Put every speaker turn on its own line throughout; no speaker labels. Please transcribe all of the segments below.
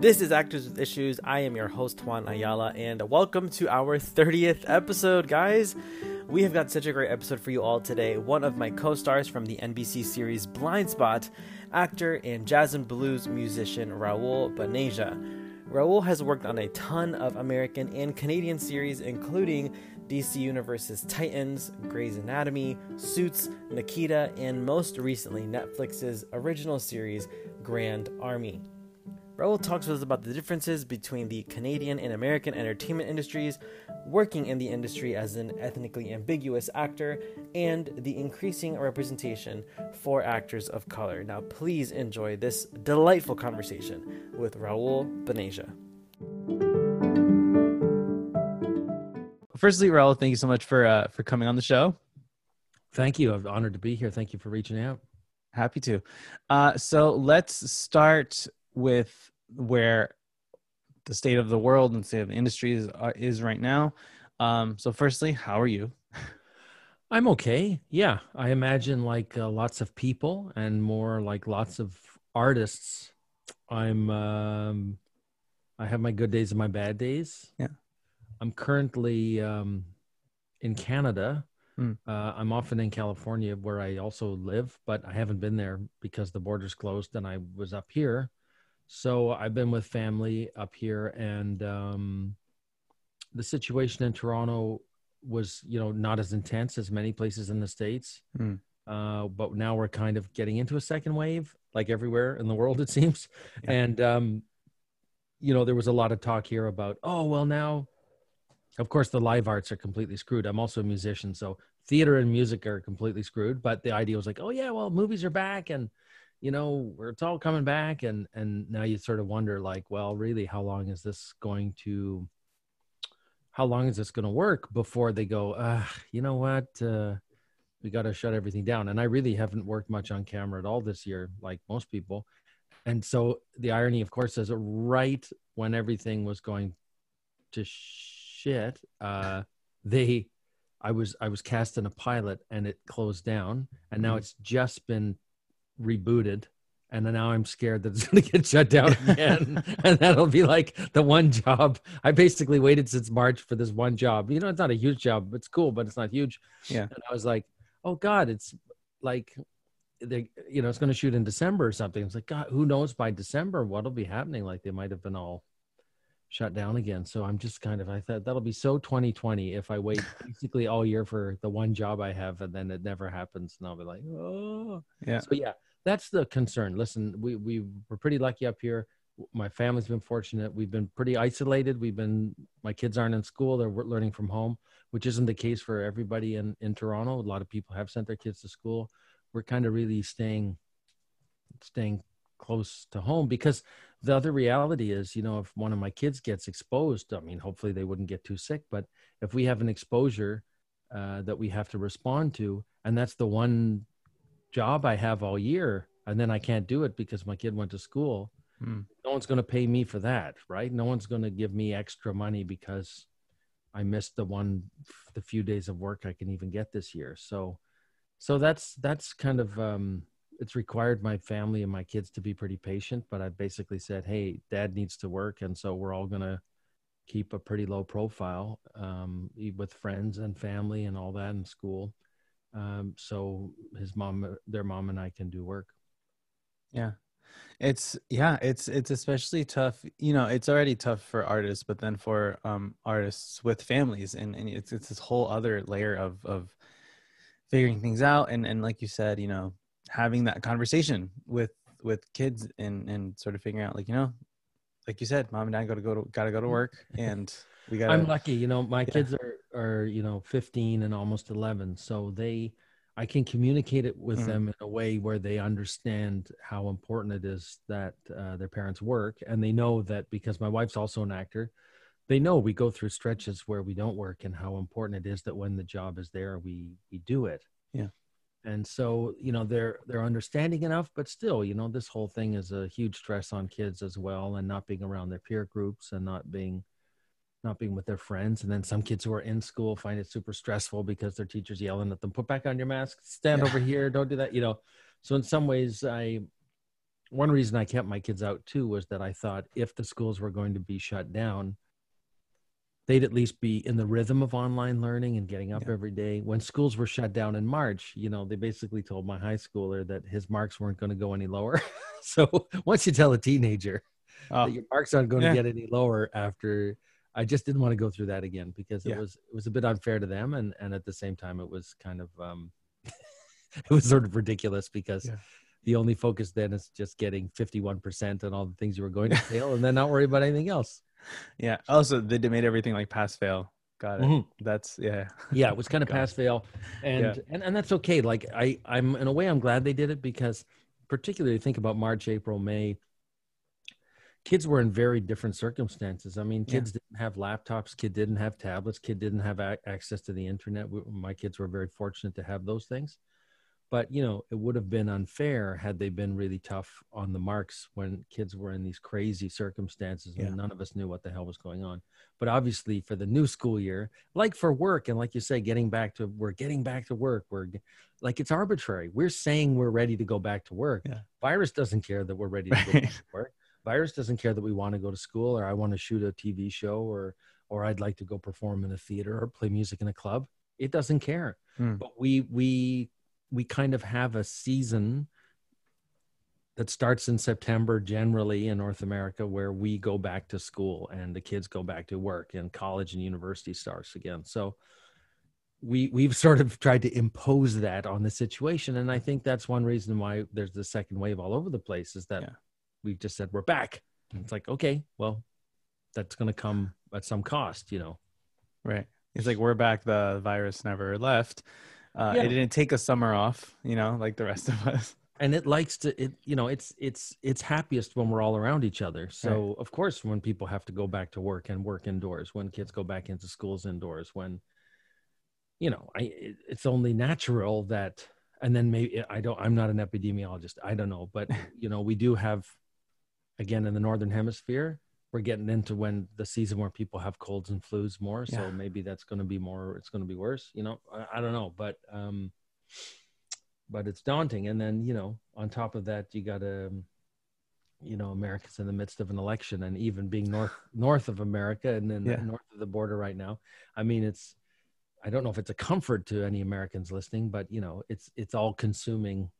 This is Actors with Issues. I am your host, Juan Ayala, and welcome to our 30th episode, guys. We have got such a great episode for you all today. One of my co stars from the NBC series Blindspot, actor and jazz and blues musician Raoul Bhaneja. Raoul has worked on a ton of American and Canadian series, including DC Universe's Titans, Grey's Anatomy, Suits, Nikita, and most recently Netflix's original series Grand Army. Raoul talks with us about the differences between the Canadian and American entertainment industries, working in the industry as an ethnically ambiguous actor, and the increasing representation for actors of color. Now, please enjoy this delightful conversation with Raoul Bhaneja. Firstly, Raoul, thank you so much for uh, for coming on the show.
Thank you. I'm honored to be here. Thank you for reaching out.
Happy to. Uh, so let's start with where the state of the world and state of the industry is, uh, is right now. Um, so, firstly, how are you?
I'm okay. Yeah, I imagine like uh, lots of people and more like lots of artists. I'm. Um, I have my good days and my bad days.
Yeah.
I'm currently um, in Canada.
Mm.
Uh, I'm often in California where I also live, but I haven't been there because the border's closed and I was up here. So I've been with family up here, and um, the situation in Toronto was, you know, not as intense as many places in the states.
Mm.
Uh, but now we're kind of getting into a second wave, like everywhere in the world, it seems.
Yeah.
And um, you know, there was a lot of talk here about, oh, well, now, of course, the live arts are completely screwed. I'm also a musician, so theater and music are completely screwed. But the idea was like, oh yeah, well, movies are back, and you know it's all coming back and and now you sort of wonder like well really how long is this going to how long is this going to work before they go uh you know what uh we got to shut everything down and i really haven't worked much on camera at all this year like most people and so the irony of course is right when everything was going to shit uh they i was i was cast in a pilot and it closed down and now
Mhm.
it's just been rebooted and then now i'm scared that it's going to get shut down again. And that'll be like the one job. I basically waited since march for this one job. You know it's not a huge job it's cool but it's not huge.
Yeah.
and i was like oh god it's like they you know it's going to shoot in december or something. It's like god who knows by december what'll be happening? Like they might have been all shut down again. So i'm just kind of i thought that'll be so 2020 if i wait basically all year for the one job i have and then it never happens. And i'll be like oh.
Yeah.
so yeah that's the concern. Listen we we were pretty lucky up here. My family's been fortunate. We've been pretty isolated. We've been my kids aren't in school. They're learning from home which isn't the case for everybody in in toronto. A lot of people have sent their kids to school. We're kind of really staying staying close to home because the other reality is you know if one of my kids gets exposed i mean hopefully they wouldn't get too sick but if we have an exposure uh, that we have to respond to and that's the one job i have all year and then i can't do it because my kid went to school
Hmm.
no one's going to pay me for that right? No one's going to give me extra money because i missed the one the few days of work i can even get this year. So so that's that's kind of um it's required my family and my kids to be pretty patient but i basically said hey dad needs to work and so we're all going to keep a pretty low profile um, with friends and family and all that in school um, so his mom their mom and i can do work
Yeah. It's yeah, it's it's especially tough. You know, it's already tough for artists, but then for um artists with families and, and it's it's this whole other layer of of figuring things out and and like you said, you know, having that conversation with with kids and and sort of figuring out like, you know, like you said, mom and dad gotta go to gotta go to work and gotta
I'm lucky, you know, my
Yeah.
kids are are, you know, 15 and almost 11, so they I can communicate it with
Mhm.
them in a way where they understand how important it is that uh, their parents work and they know that because my wife's also an actor, they know we go through stretches where we don't work and how important it is that when the job is there we we do it.
Yeah.
And so, you know, they're they're understanding enough, but still, you know, this whole thing is a huge stress on kids as well and not being around their peer groups and not being not being with their friends. And then some kids who are in school find it super stressful because their teacher's yelling at them, put back on your mask, stand
Yeah.
over here, don't do that, you know. So in some ways I one reason I kept my kids out too was that I thought if the schools were going to be shut down, they'd at least be in the rhythm of online learning and getting up
Yeah.
every day. When schools were shut down in March, you know, they basically told my high schooler that his marks weren't going to go any lower. so once you tell a teenager
Oh,
that your marks aren't going
Yeah.
to get any lower after I just didn't want to go through that again because it
Yeah.
was it was a bit unfair to them and and at the same time it was kind of um it was sort of ridiculous because
Yeah.
the only focus then is just getting 51% on all the things you were going to fail and then not worry about anything else.
yeah. Also, they made everything like pass fail. Got it.
Mhm.
That's yeah.
Yeah, it was kind of pass fail and,
Yeah.
and and that's okay. Like I I'm in a way I'm glad they did it because particularly think about March, April, May kids were in very different circumstances. I mean,
Yeah.
kids didn't have laptops, kid didn't have tablets, kid didn't have a- access to the internet. We- My kids were very fortunate to have those things. But, you know, it would have been unfair had they been really tough on the marks when kids were in these crazy circumstances
Yeah.
and none of us knew what the hell was going on. But obviously for the new school year, like for work and like you say getting back to we're getting back to work, we're like it's arbitrary. We're saying we're ready to go back to work.
Yeah.
Virus doesn't care that we're ready to go back to work virus doesn't care that we want to go to school or i want to shoot a tv show or or i'd like to go perform in a theater or play music in a club it doesn't care
Hmm.
but we we we kind of have a season that starts in september generally in north america where we go back to school and the kids go back to work and college and university starts again so we we've sort of tried to impose that on the situation and i think that's one reason why there's the second wave all over the place is that
Yeah.
We've just said we're back and it's like okay well that's going to come at some cost you know
Right. It's like we're back. The virus never left. Uh,
Yeah.
It didn't take a summer off. You know, like the rest of us.
and it likes to it you know it's it's it's happiest when we're all around each other so of course when people have to go back to work and work indoors when kids go back into schools indoors when you know i it, it's only natural that and then maybe i don't i'm not an epidemiologist i don't know but you know we do have again in the northern hemisphere we're getting into when the season where people have colds and flus more so
Yeah.
maybe that's going to be more it's going to be worse you know I, I don't know but um but it's daunting and then you know on top of that you got to you know america's in the midst of an election and even being north north of america and then
Yeah.
north of the border right now i mean it's i don't know if it's a comfort to any americans listening but you know it's it's all consuming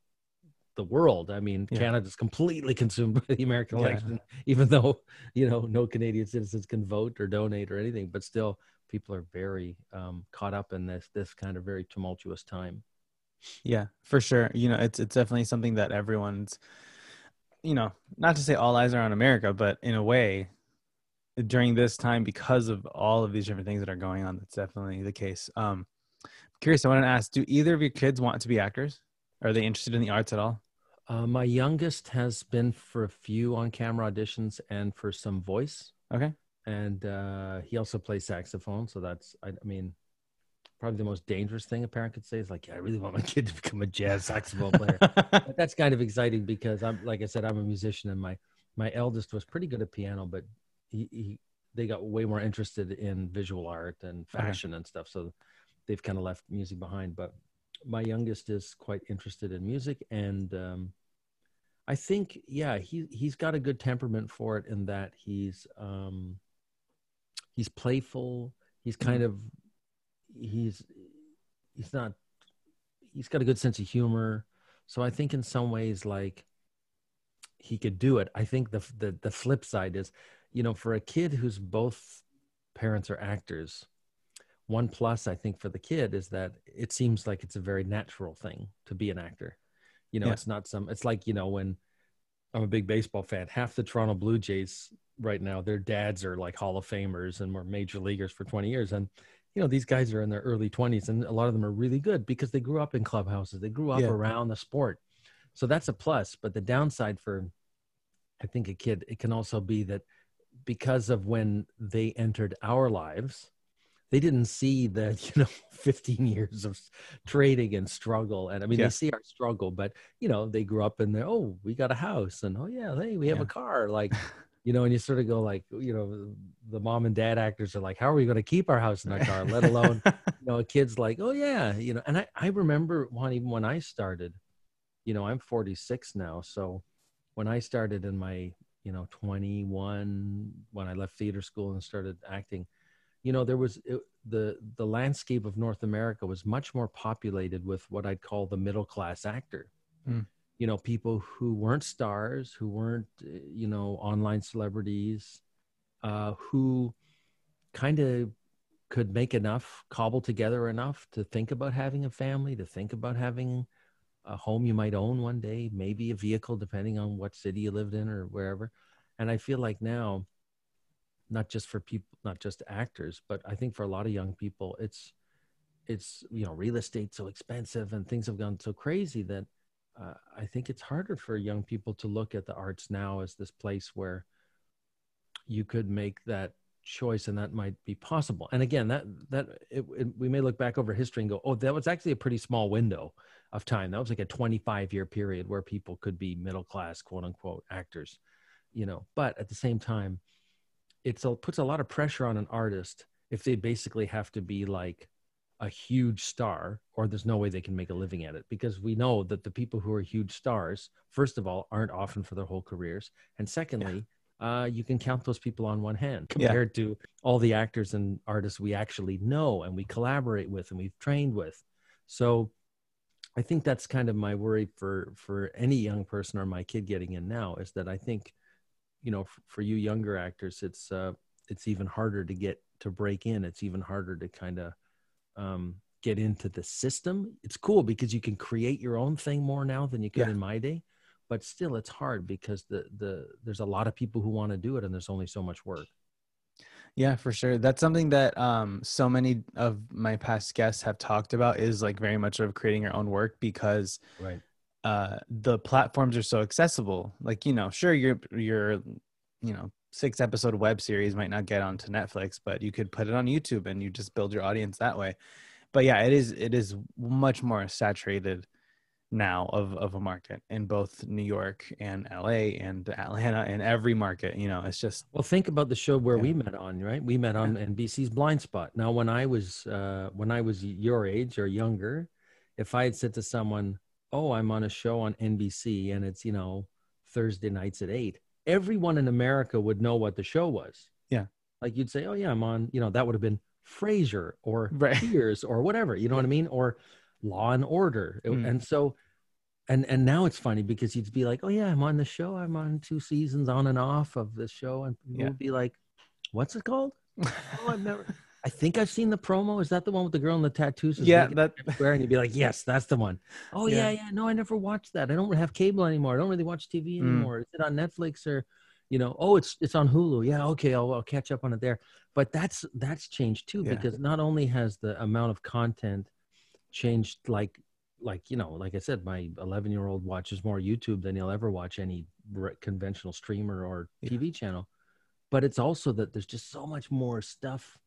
the world i mean
Yeah.
canada's completely consumed by the american
Yeah.
election even though you know no canadian citizens can vote or donate or anything but still people are very um, caught up in this this kind of very tumultuous time
Yeah, for sure. You know, it's it's definitely something that everyone's, you know, not to say all eyes are on America, but in a way, during this time, because of all of these different things that are going on, that's definitely the case. Um, curious, I want to ask: Do either of your kids want to be actors? Are they interested in the arts at all?
Uh, my youngest has been for a few on-camera auditions and for some voice,
Okay.
and uh, he also plays saxophone. So that's, I, I mean, probably the most dangerous thing a parent could say is like, "Yeah, I really want my kid to become a jazz saxophone player." but that's kind of exciting because I'm, like I said, I'm a musician, and my my eldest was pretty good at piano, but he, he they got way more interested in visual art and
Okay.
fashion and stuff, so they've kind of left music behind. But my youngest is quite interested in music, and um, I think, yeah, he he's got a good temperament for it in that he's um, he's playful. He's kind of he's he's not he's got a good sense of humor. So I think in some ways, like he could do it. I think the the the flip side is, you know, for a kid who's both parents are actors, one plus I think for the kid is that it seems like it's a very natural thing to be an actor. You know,
Yeah.
it's not some. It's like you know when I'm a big baseball fan. Half the Toronto Blue Jays right now, their dads are like Hall of Famers and were major leaguers for 20 years, and you know these guys are in their early 20s, and a lot of them are really good because they grew up in clubhouses. They grew up
Yeah.
around the sport, so that's a plus. But the downside for, I think, a kid, it can also be that because of when they entered our lives, they didn't see the you know 15 years of trading and struggle and i mean
Yeah.
they see our struggle but you know they grew up in there oh we got a house and oh yeah hey we have
Yeah.
a car like you know and you sort of go like you know the mom and dad actors are like how are we going to keep our house and our car let alone you know a kid's like oh yeah you know and i i remember one even when i started you know i'm 46 now so when I started in my, you know, 21, when I left theater school and started acting, you know, there was it, the the landscape of North America was much more populated with what I'd call the middle class actor.
Mm.
You know, people who weren't stars, who weren't, uh, you know, online celebrities, uh, who kind of could make enough, cobble together enough to think about having a family, to think about having a home you might own one day, maybe a vehicle, depending on what city you lived in or wherever. And I feel like now, not just for people, not just actors, but I think for a lot of young people, it's, it's, you know, real estate so expensive and things have gone so crazy that uh, I think it's harder for young people to look at the arts now as this place where you could make that choice and that might be possible. And again that that it, it, we may look back over history and go oh that was actually a pretty small window of time. That was like a 25 year period where people could be middle class quote unquote actors you know. But at the same time it's a, puts a lot of pressure on an artist if they basically have to be like a huge star or there's no way they can make a living at it because we know that the people who are huge stars first of all aren't often for their whole careers and secondly yeah uh, you can count those people on one hand compared yeah. to all the actors and artists we actually know and we collaborate with and we've trained with. So I think that's kind of my worry for for any young person or my kid getting in now is that I think, you know, for, for you younger actors, it's uh, it's even harder to get to break in. It's even harder to kind of um, get into the system. It's cool because you can create your own thing more now than you could yeah. in my day but still it's hard because the the there's a lot of people who want to do it and there's only so much work
yeah for sure that's something that um so many of my past guests have talked about is like very much of creating your own work because
right
uh the platforms are so accessible like you know sure your your you know six episode web series might not get onto netflix but you could put it on youtube and you just build your audience that way but yeah it is it is much more saturated now of of a market in both New York and LA and Atlanta and every market. You know, it's just
well. Think about the show where yeah. we met on, right? We met on yeah. NBC's Blindspot. Now, when I was uh, when I was your age or younger, if I had said to someone, "Oh, I'm on a show on NBC and it's you know Thursday nights at 8, everyone in America would know what the show was.
Yeah,
like you'd say, "Oh yeah, I'm on." You know, that would have been Frasier or right. Cheers or whatever. You know what I mean? Or Law and Order, mm. and so and and now it's funny because you'd be like, oh yeah, I'm on the show. I'm on two seasons on and off of the show, and people yeah. would be like, what's it called? oh, I've never. I think I've seen the promo. Is that the one with the girl in the tattoos?
Yeah, that.
Square, and you'd be like, yes, that's the one. Oh yeah. yeah, yeah. No, I never watched that. I don't have cable anymore. I don't really watch TV mm. anymore. Mm. Is it on Netflix or? you know oh it's it's on hulu yeah okay I'll, I'll catch up on it there but that's that's changed too yeah. because not only has the amount of content changed like like you know like i said my 11 year old watches more youtube than he'll ever watch any conventional streamer or tv yeah. channel but it's also that there's just so much more stuff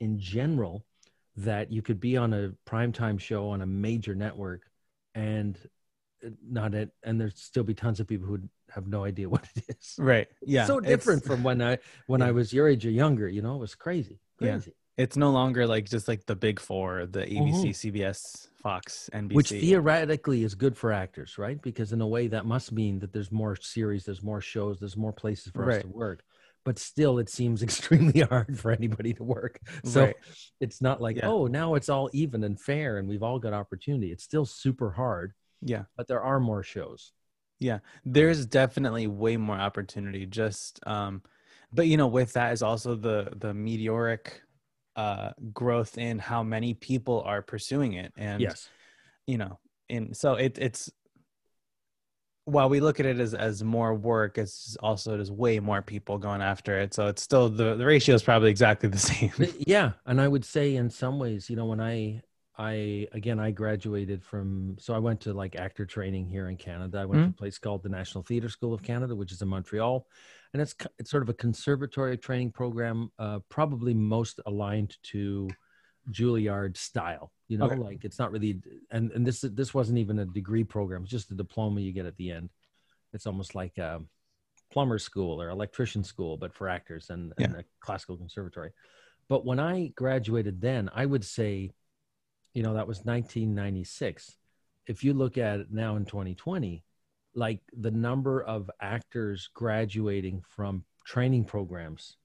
in general that you could be on a primetime show on a major network and uh, not it and there'd still be tons of people who have no idea what it is.
Right. Yeah.
So different from when i when yeah. i was your age or younger you know it was crazy crazy.
It's no longer like just like the big four the abc mm-hmm. cbs fox nbc
which theoretically is good for actors right? Because in a way that must mean that there's more series there's more shows there's more places for right. us to work but still it seems extremely hard for anybody to work. So right. it's not like yeah. oh now it's all even and fair and we've all got opportunity. It's still super hard
yeah.
but there are more shows.
Yeah. There's definitely way more opportunity just um but you know with that is also the the meteoric uh, growth in how many people are pursuing it. And
yes.
you know and so it, it's while we look at it as, as more work it's also there's way more people going after it so it's still the, the ratio is probably exactly the same
yeah and i would say in some ways you know when i i again i graduated from so i went to like actor training here in canada i went mm-hmm. to a place called the national theatre school of canada which is in montreal and it's it's sort of a conservatory training program, uh, probably most aligned to Juilliard style. You know, okay. like it's not really, and and this this wasn't even a degree program; it's just a diploma you get at the end. It's almost like a plumber school or electrician school, but for actors and, yeah. and a classical conservatory. But when I graduated, then I would say, you know, that was 1996. If you look at it now in 2020, like the number of actors graduating from training programs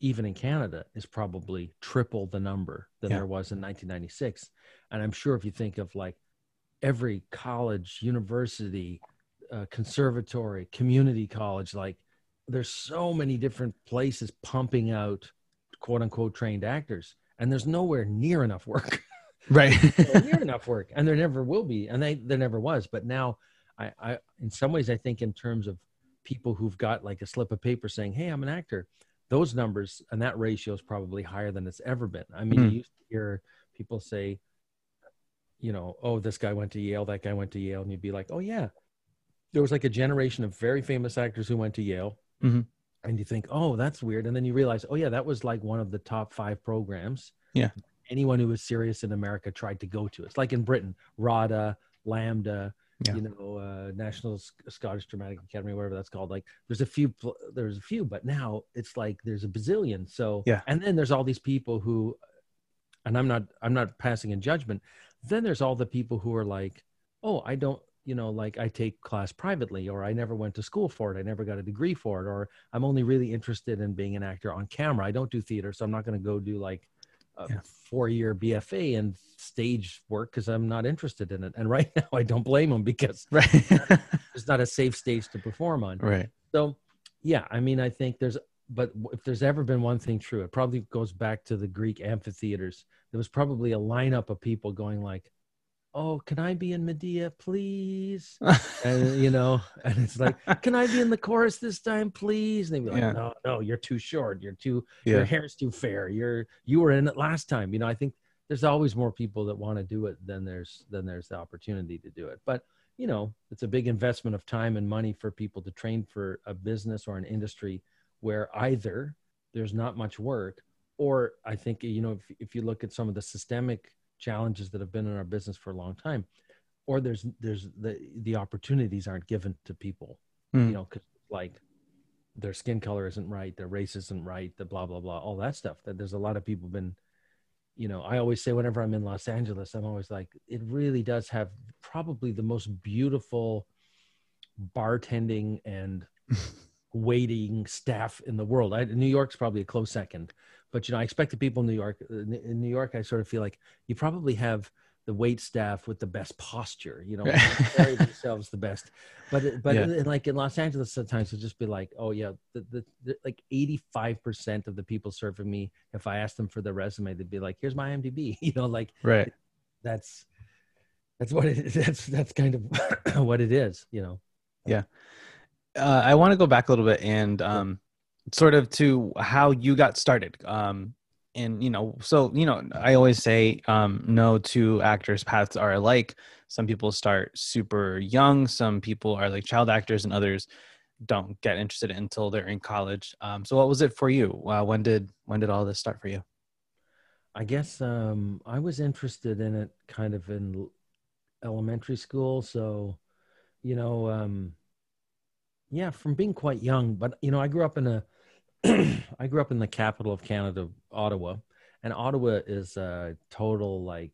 even in canada is probably triple the number than
Yeah.
there was in 1996 and i'm sure if you think of like every college university uh, conservatory community college like there's so many different places pumping out quote unquote trained actors and there's nowhere near enough work
Right.
near enough work and there never will be and they there never was but now I, I in some ways i think in terms of people who've got like a slip of paper saying hey i'm an actor those numbers and that ratio is probably higher than it's ever been i mean
Hmm.
you used to hear people say you know oh this guy went to yale that guy went to yale and you'd be like oh yeah there was like a generation of very famous actors who went to yale
Mhm.
and you think oh that's weird and then you realize oh yeah that was like one of the top five programs
Yeah.
anyone who was serious in america tried to go to it's like in britain rada LAMDA
Yeah.
you know uh, national scottish dramatic academy whatever that's called like there's a few pl- there's a few but now it's like there's a bazillion so
Yeah.
and then there's all these people who and i'm not i'm not passing in judgment then there's all the people who are like oh i don't you know like i take class privately or i never went to school for it i never got a degree for it or i'm only really interested in being an actor on camera i don't do theater so i'm not going to go do like a
Yeah.
four year bfa in stage work because i'm not interested in it and right now i don't blame them because
right.
it's not a safe stage to perform on
right.
so, yeah, I mean, I think there's, but if there's ever been one thing true, it probably goes back to the Greek amphitheaters. There was probably a lineup of people going like, "Oh, can I be in Medea, please?" And you know, and it's like, "Can I be in the chorus this time, please?" And they'd be like,
Yeah.
"No, no, you're too short. You're too, your hair's too fair. You're, you were in it last time." You know, I think there's always more people that want to do it than there's than there's the opportunity to do it. But you know, it's a big investment of time and money for people to train for a business or an industry where either there's not much work, or I think, you know, if, if you look at some of the systemic challenges that have been in our business for a long time, or there's, there's the, the opportunities aren't given to people,
Mm.
you know, 'cause, like their skin color isn't right, their race isn't right, the blah, blah, blah, all that stuff that there's a lot of people been you know, I always say whenever I'm in Los Angeles, I'm always like, it really does have probably the most beautiful bartending and waiting staff in the world. I, New York's probably a close second, but you know, I expect the people in New York. In in New York, I sort of feel like you probably have the wait staff with the best posture. You know, carry themselves the best. But but
Yeah.
in, like in Los Angeles, sometimes it'll just be like, oh yeah, the, the, the like eighty five percent of the people serving me, if I asked them for their resume, they'd be like, here's my IMDb. You know, like
Right.
that's that's what it that's that's kind of what it is. You know.
Yeah, uh, I want to go back a little bit and um, sort of to how you got started. Um, and you know, so you know, I always say um, no two actors' paths are alike. Some people start super young. Some people are like child actors, and others don't get interested until they're in college. Um, so, what was it for you? Uh, when did when did all this start for you?
I guess um, I was interested in it kind of in elementary school. So, you know, um, yeah, from being quite young. But you know, I grew up in a, I grew up in the capital of Canada, Ottawa, and Ottawa is a total like,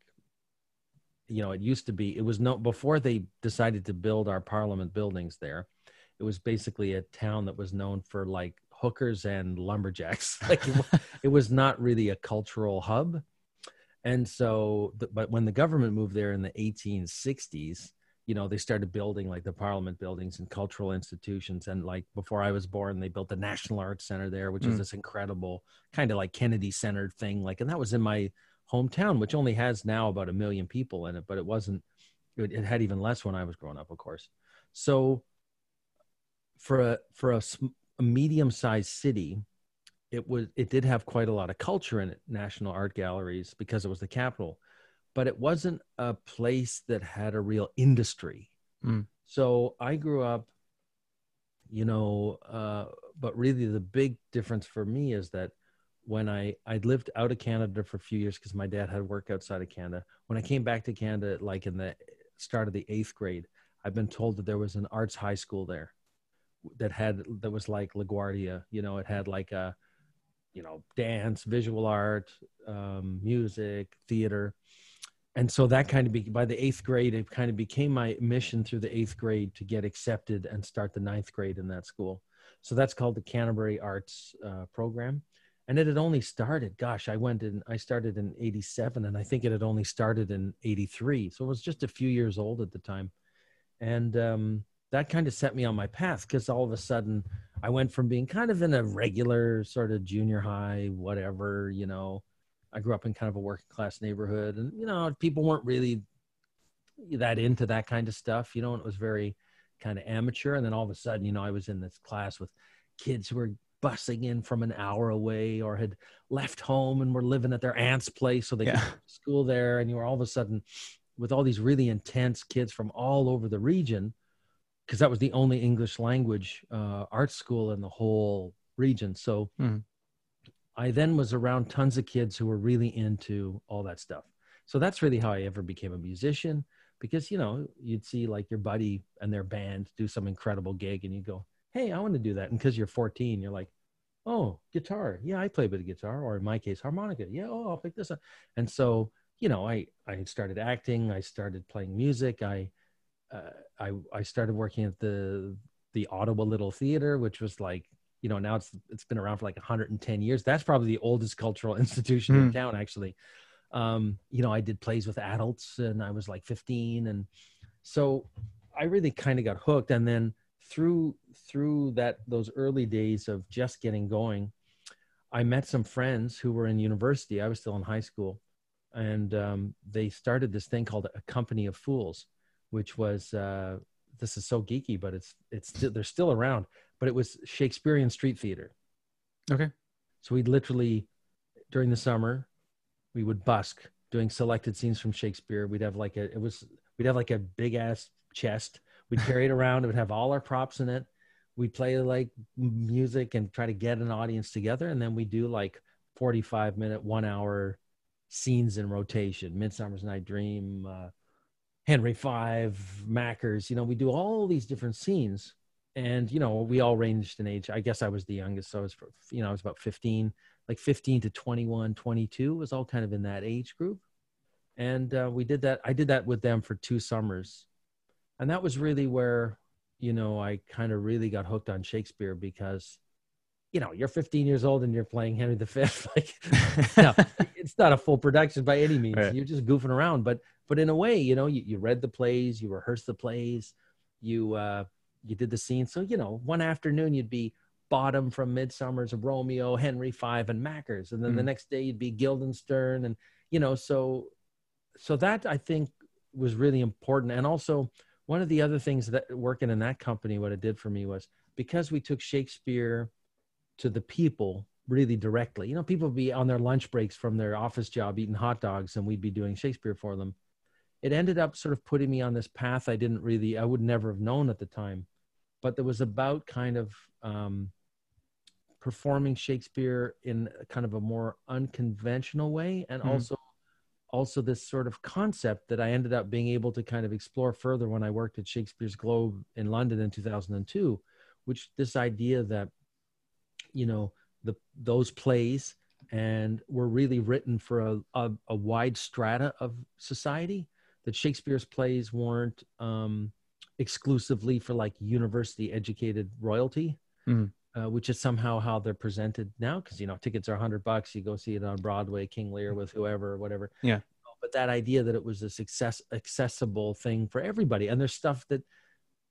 you know, it used to be. It was no before they decided to build our Parliament buildings there. It was basically a town that was known for like hookers and lumberjacks. Like it, it was not really a cultural hub. And so, but when the government moved there in the 1860s, you know, they started building like the parliament buildings and cultural institutions. And like before I was born, they built the National Arts Center there, which is
Mm.
this incredible kind of like Kennedy centered thing. Like, and that was in my hometown, which only has now about a million people in it, but it wasn't, it, it had even less when I was growing up, of course. So for a, for a, a medium sized city, it was it did have quite a lot of culture in it national art galleries because it was the capital but it wasn't a place that had a real industry.
Mm.
so i grew up you know uh, but really the big difference for me is that when i i lived out of canada for a few years because my dad had work outside of canada. When i came back to canada like in the start of the eighth grade i've been told that there was an arts high school there that had that was like laguardia you know it had like a you know dance visual art um, music theater and so that kind of be, by the eighth grade, it kind of became my mission through the eighth grade to get accepted and start the ninth grade in that school. So that's called the Canterbury Arts uh, Program. And it had only started, gosh, I went in, I started in 87, and I think it had only started in 83. So it was just a few years old at the time. And um, that kind of set me on my path because all of a sudden I went from being kind of in a regular sort of junior high, whatever, you know, I grew up in kind of a working class neighborhood, and you know, people weren't really that into that kind of stuff. You know, and it was very kind of amateur. And then all of a sudden, you know, I was in this class with kids who were busing in from an hour away or had left home and were living at their aunt's place so they yeah. could school there and you were all of a sudden with all these really intense kids from all over the region because that was the only english language uh, art school in the whole region so mm. I then was around tons of kids who were really into all that stuff. So that's really how I ever became a musician because, you know, you'd see like your buddy and their band do some incredible gig and you go, Hey, I want to do that. And because you're 14, you're like, Oh, guitar. Yeah, I play a bit of guitar, or in my case, harmonica. Yeah, oh, I'll pick this up. And so, you know, I, I started acting, I started playing music. I, uh, I, I started working at the, the Ottawa Little Theater, which was like you know now it's it's been around for like 110 years. That's probably the oldest cultural institution mm. in hmm. town actually. Um you know i did plays with adults and i was like 15 and so i really kind of got hooked. And then through through that those early days of just getting going i met some friends who were in university. I was still in high school. And um, they started this thing called a company of fools which was uh, this is so geeky but it's it's they're still around but it was Shakespearean street theater.
Okay.
So we'd literally, during the summer, we would busk doing selected scenes from Shakespeare. We'd have like a, it was, we'd have like a big ass chest. We'd carry it around. It would have all our props in it. We'd play like music and try to get an audience together. And then we do like 45 minute, one hour scenes in rotation. Midsummer's Night Dream, uh, Henry Five, Mackers. You know, we do all these different scenes and you know we all ranged in age. I guess i was the youngest so i was you know i was about 15 like 15 to 21 22 was all kind of in that age group. And uh, we did that i did that with them for two summers. And that was really where you know i kind of really got hooked on shakespeare because you know you're 15 years old and you're playing henry v like no, it's not a full production by any means. Right. you're just goofing around but but in a way you know you, you read the plays you rehearsed the plays you uh you did the scene. So, you know, one afternoon you'd be Bottom from Midsummer's Romeo, Henry V, and Mackers. And then mm. the next day you'd be Guildenstern. And, you know, so, so that I think was really important. And also, one of the other things that working in that company, what it did for me was because we took Shakespeare to the people really directly. You know, people would be on their lunch breaks from their office job eating hot dogs, and we'd be doing Shakespeare for them it ended up sort of putting me on this path I didn't really, I would never have known at the time. But there was about kind of um, performing Shakespeare in kind of a more unconventional way, and mm-hmm. also also this sort of concept that I ended up being able to kind of explore further when I worked at Shakespeare's Globe in London in 2002, which this idea that you know the those plays and were really written for a, a, a wide strata of society that Shakespeare's plays weren't um, exclusively for like university educated royalty, mm. uh, which is somehow how they're presented now. Because you know tickets are hundred bucks, you go see it on Broadway, King Lear with whoever or whatever.
Yeah.
But that idea that it was a success accessible thing for everybody, and there's stuff that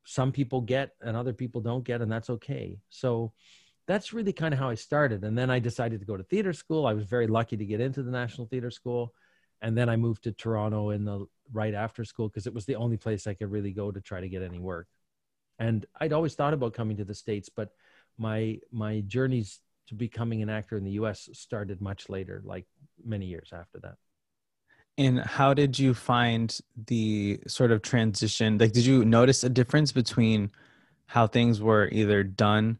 some people get and other people don't get, and that's okay. So that's really kind of how I started. And then I decided to go to theater school. I was very lucky to get into the National Theater School and then I moved to Toronto in the right after school because it was the only place I could really go to try to get any work. And I'd always thought about coming to the states, but my my journeys to becoming an actor in the U.S. started much later, like many years after that.
And how did you find the sort of transition? Like, did you notice a difference between how things were either done,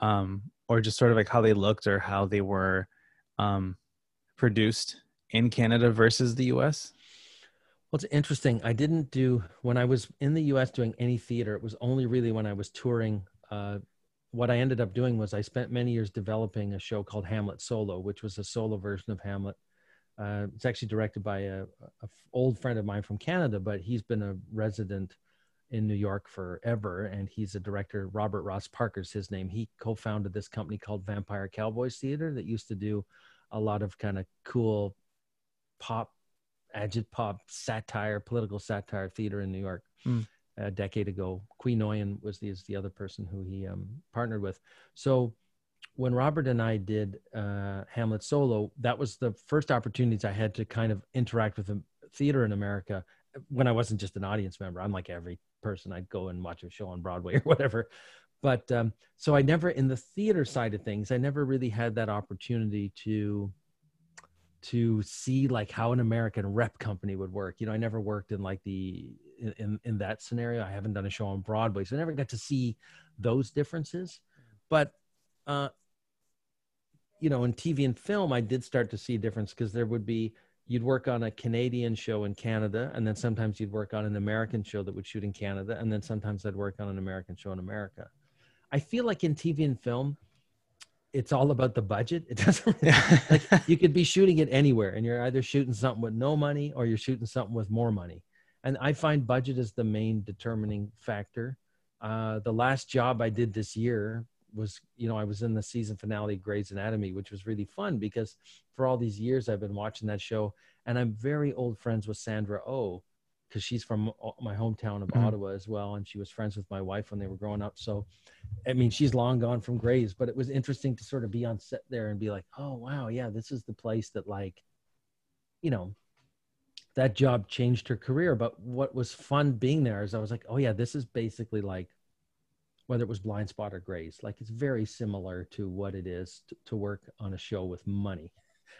um, or just sort of like how they looked or how they were um, produced in Canada versus the US?
Well, it's interesting. I didn't do when I was in the US doing any theater. It was only really when I was touring. Uh, what I ended up doing was I spent many years developing a show called Hamlet Solo, which was a solo version of Hamlet Uh, it's actually directed by a, a old friend of mine from Canada, but he's been a resident in New York forever, and he's a director. Robert Ross Parker's his name. He co-founded this company called Vampire Cowboys Theater that used to do a lot of kind of cool pop, agit pop satire, political satire theater in New York.
Hmm.
A decade ago, Qui Nguyen was the, is the other person who he um, partnered with. So when Robert and I did uh, Hamlet solo, that was the first opportunities I had to kind of interact with the theater in America when I wasn't just an audience member. I'm like every person. I'd go and watch a show on Broadway or whatever. But um, so I never, in the theater side of things, I never really had that opportunity to to see like how an American rep company would work. You know, I never worked in like the in in that scenario. I haven't done a show on Broadway, so I never got to see those differences. But uh, you know, in TV and film, I did start to see a difference because there would be you'd work on a Canadian show in Canada, and then sometimes you'd work on an American show that would shoot in Canada, and then sometimes I'd work on an American show in America. I feel like in TV and film, it's all about the budget. It doesn't really, like you could be shooting it anywhere, and you're either shooting something with no money or you're shooting something with more money. And I find budget is the main determining factor. Uh, the last job I did this year was, you know, I was in the season finale of Grey's Anatomy, which was really fun because for all these years I've been watching that show, and I'm very old friends with Sandra O, oh, because she's from my hometown of mm-hmm. Ottawa as well, and she was friends with my wife when they were growing up. So, I mean, she's long gone from Grey's, but it was interesting to sort of be on set there and be like, oh wow, yeah, this is the place that like, you know, that job changed her career. But what was fun being there is I was like, oh yeah, this is basically like whether it was Blindspot or Grey's like it's very similar to what it is to, to work on a show with money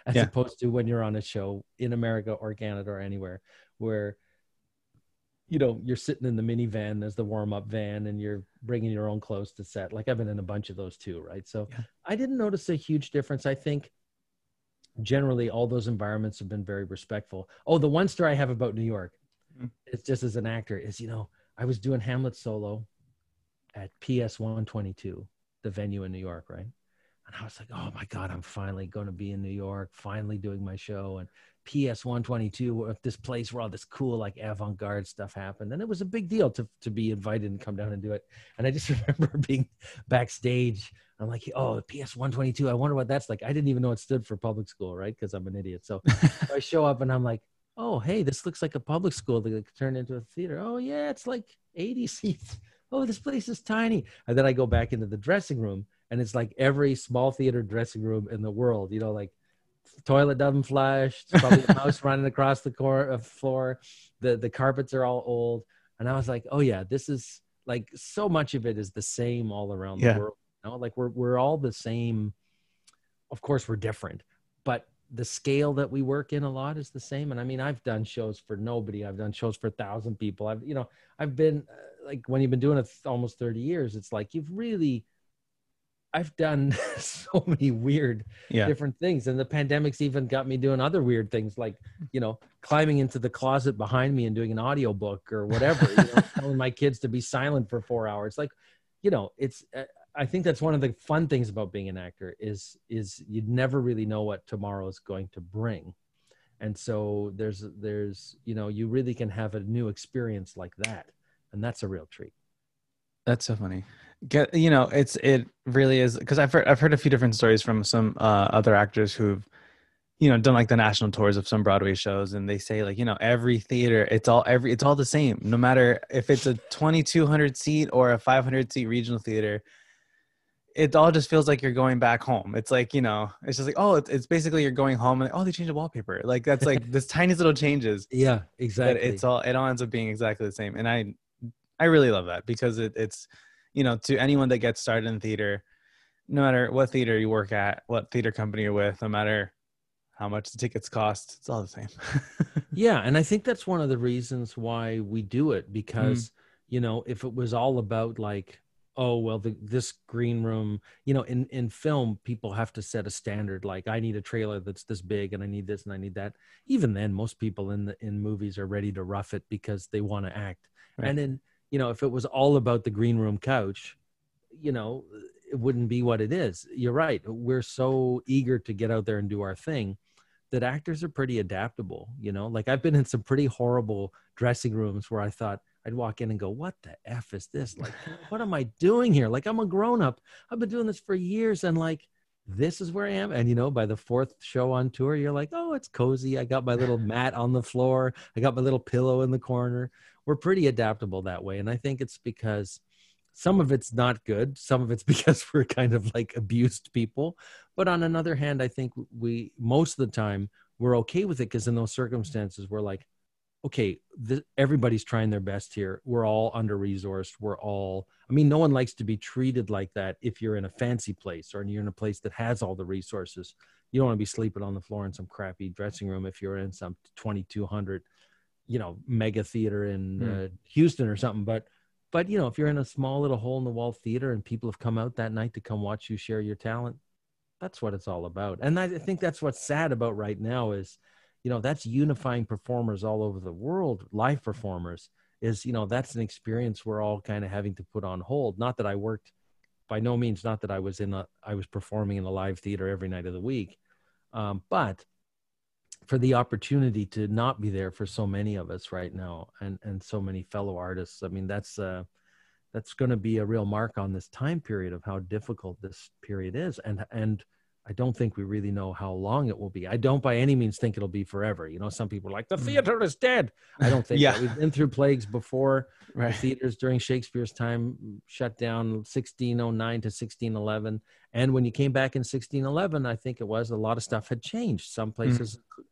as yeah. opposed to when you're on a show in america or canada or anywhere where you know you're sitting in the minivan as the warm-up van and you're bringing your own clothes to set like i've been in a bunch of those too right so yeah. i didn't notice a huge difference i think generally all those environments have been very respectful. Oh, the one story I have about New York, mm-hmm. it's just as an actor, is you know, I was doing Hamlet solo at PS 122, the venue in New York, right? And I was like, oh my God, I'm finally going to be in New York, finally doing my show. And PS 122, this place where all this cool, like avant garde stuff happened. And it was a big deal to, to be invited and come down and do it. And I just remember being backstage. I'm like, oh, PS 122, I wonder what that's like. I didn't even know it stood for public school, right? Because I'm an idiot. So I show up and I'm like, oh, hey, this looks like a public school that could turn into a theater. Oh, yeah, it's like 80 seats. Oh, this place is tiny. And then I go back into the dressing room and it's like every small theater dressing room in the world, you know, like toilet doesn't flush. probably a mouse running across the core, uh, floor. The the carpets are all old, and I was like, oh yeah, this is like so much of it is the same all around yeah. the world. You know, like we're we're all the same. Of course, we're different, but the scale that we work in a lot is the same. And I mean, I've done shows for nobody. I've done shows for a thousand people. I've you know, I've been uh, like when you've been doing it almost thirty years, it's like you've really I've done so many weird yeah. different things. And the pandemic's even got me doing other weird things like, you know, climbing into the closet behind me and doing an audio book or whatever, you know, telling my kids to be silent for four hours. Like, you know, it's, uh, I think that's one of the fun things about being an actor is, is you never really know what tomorrow is going to bring. And so there's, there's, you know, you really can have a new experience like that. And that's a real treat.
That's so funny get you know it's it really is because I've heard I've heard a few different stories from some uh, other actors who've you know done like the national tours of some Broadway shows and they say like you know every theater it's all every it's all the same. No matter if it's a 2200 seat or a 500 seat regional theater it all just feels like you're going back home. It's like you know it's just like oh it's, it's basically you're going home and like, oh they changed the wallpaper. Like that's like this tiny little changes.
Yeah exactly
it's all it all ends up being exactly the same and I I really love that because it, it's you know, to anyone that gets started in theater, no matter what theater you work at, what theater company you're with, no matter how much the tickets cost, it's all the same.
yeah, and I think that's one of the reasons why we do it because mm. you know, if it was all about like oh well the, this green room you know in in film people have to set a standard like i need a trailer that's this big and i need this and i need that even then most people in the in movies are ready to rough it because they want to act right. and in you know, if it was all about the green room couch, you know, it wouldn't be what it is. You're right. We're so eager to get out there and do our thing that actors are pretty adaptable. You know, like I've been in some pretty horrible dressing rooms where I thought I'd walk in and go, "What the f is this? Like, what am I doing here? Like, I'm a grown up. I've been doing this for years, and like." This is where I am. And you know, by the fourth show on tour, you're like, oh, it's cozy. I got my little mat on the floor. I got my little pillow in the corner. We're pretty adaptable that way. And I think it's because some of it's not good some of it's because we're kind of like abused people but on another hand i think we most of the time we're okay with it because in those mm-hmm. circumstances we're like okay th- everybody's trying their best here we're all under resourced we're all i mean no one likes to be treated like that if you're in a fancy place or you're in a place that has all the resources you don't want to be sleeping on the floor in some crappy dressing room if you're in some 2200 you know mega theater in mm. uh, houston or something but but you know, if you're in a small little hole in the wall theater and people have come out that night to come watch you share your talent, that's what it's all about. And I think that's what's sad about right now is, you know, that's unifying performers all over the world, live performers. Is you know that's an experience we're all kind of having to put on hold. Not that I worked, by no means, not that I was in a I was performing in a live theater every night of the week, um, but for the opportunity to not be there for so many of us right now and and so many fellow artists i mean that's uh that's going to be a real mark on this time period of how difficult this period is and and i don't think we really know how long it will be. I don't by any means think it'll be forever. You know some people are like the mm. theater is dead. I don't think yeah. we've been through plagues before. Right. theaters during shakespeare's time shut down 1609 to 1611 and when you came back in 1611 i think it was a lot of stuff had changed. Some mm. places mm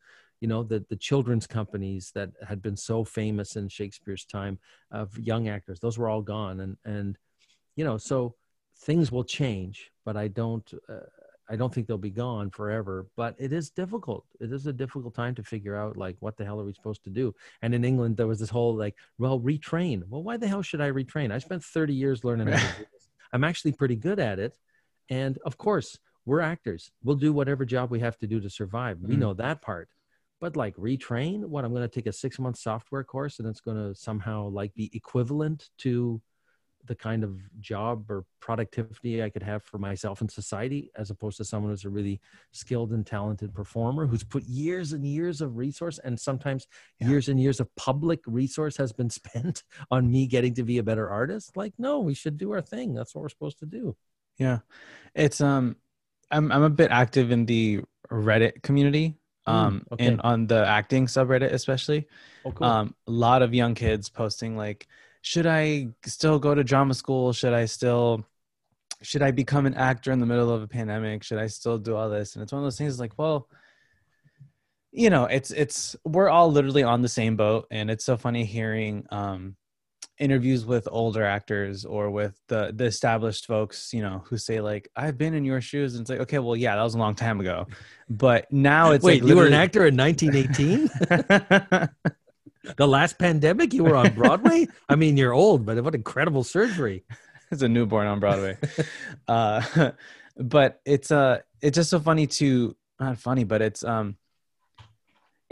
you know the the children's companies that had been so famous in Shakespeare's time of young actors those were all gone. And and you know so things will change but I don't uh, I don't think they'll be gone forever but it is difficult. It is a difficult time to figure out like what the hell are we supposed to do? And in England there was this whole like well retrain. Well why the hell should I retrain? I spent 30 years learning how to do this. I'm actually pretty good at it. And of course we're actors. We'll do whatever job we have to do to survive. We mm. know that part. But like retrain? What i'm going to take a six month software course and it's going to somehow like be equivalent to the kind of job or productivity i could have for myself and society as opposed to someone who's a really skilled and talented performer who's put years and years of resource and sometimes yeah. years and years of public resource has been spent on me getting to be a better artist like no we should do our thing that's what we're supposed to do
yeah it's um i'm i'm a bit active in the reddit community Mm, um mm, okay. and on the acting subreddit especially oh, cool. um a lot of young kids posting like should i still go to drama school? Should i still should i become an actor in the middle of a pandemic? Should i still do all this? And it's one of those things like well you know it's it's we're all literally on the same boat. And it's so funny hearing um interviews with older actors or with the the established folks, you know, who say like, "I've been in your shoes," and it's like, okay, well, yeah, that was a long time ago, but now it's
wait,
like
you were an actor in 1918. the last pandemic, you were on Broadway. I mean, you're old, but what incredible surgery!
It's a newborn on Broadway. uh, but it's uh, it's just so funny to not funny, but it's um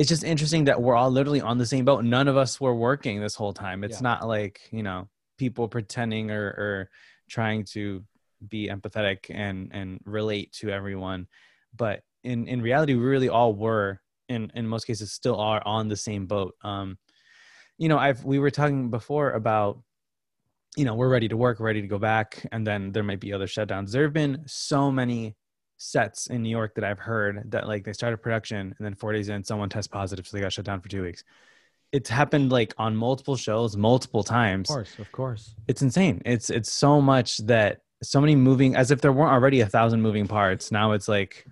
it's just interesting that we're all literally on the same boat. None of us were working this whole time. It's yeah. not like, you know, people pretending or, or trying to be empathetic and, and relate to everyone. But in, in reality, we really all were in, in most cases still are on the same boat. Um, you know, I've, we were talking before about, you know, we're ready to work, ready to go back. And then there might be other shutdowns. There have been so many sets in New York that I've heard that like they started production and then four days in someone tests positive, so they got shut down for two weeks. It's happened like on multiple shows, multiple times.
Of course, of course.
It's insane. It's it's so much that so many moving as if there weren't already a thousand moving parts. Now it's like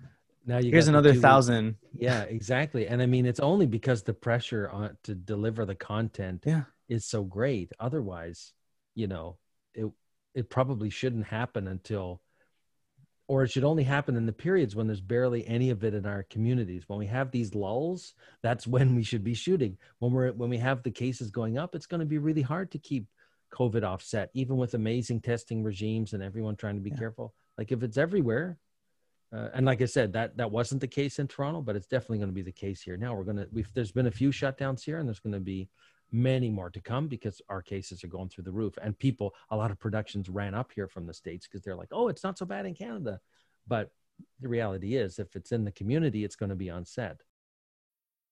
now you here's another thousand.
Yeah, exactly. And I mean, it's only because the pressure on to deliver the content
yeah.
is so great. Otherwise, you know, it it probably shouldn't happen until or it should only happen in the periods when there's barely any of it in our communities when we have these lulls that's when we should be shooting when we're when we have the cases going up it's going to be really hard to keep covid offset even with amazing testing regimes and everyone trying to be yeah. careful like if it's everywhere uh, and like i said that that wasn't the case in toronto but it's definitely going to be the case here. Now we're going to we've there's been a few shutdowns here and there's going to be many more to come because our cases are going through the roof. And people a lot of productions ran up here from the states because they're like oh it's not so bad in canada. But the reality is if it's in the community it's going to be on set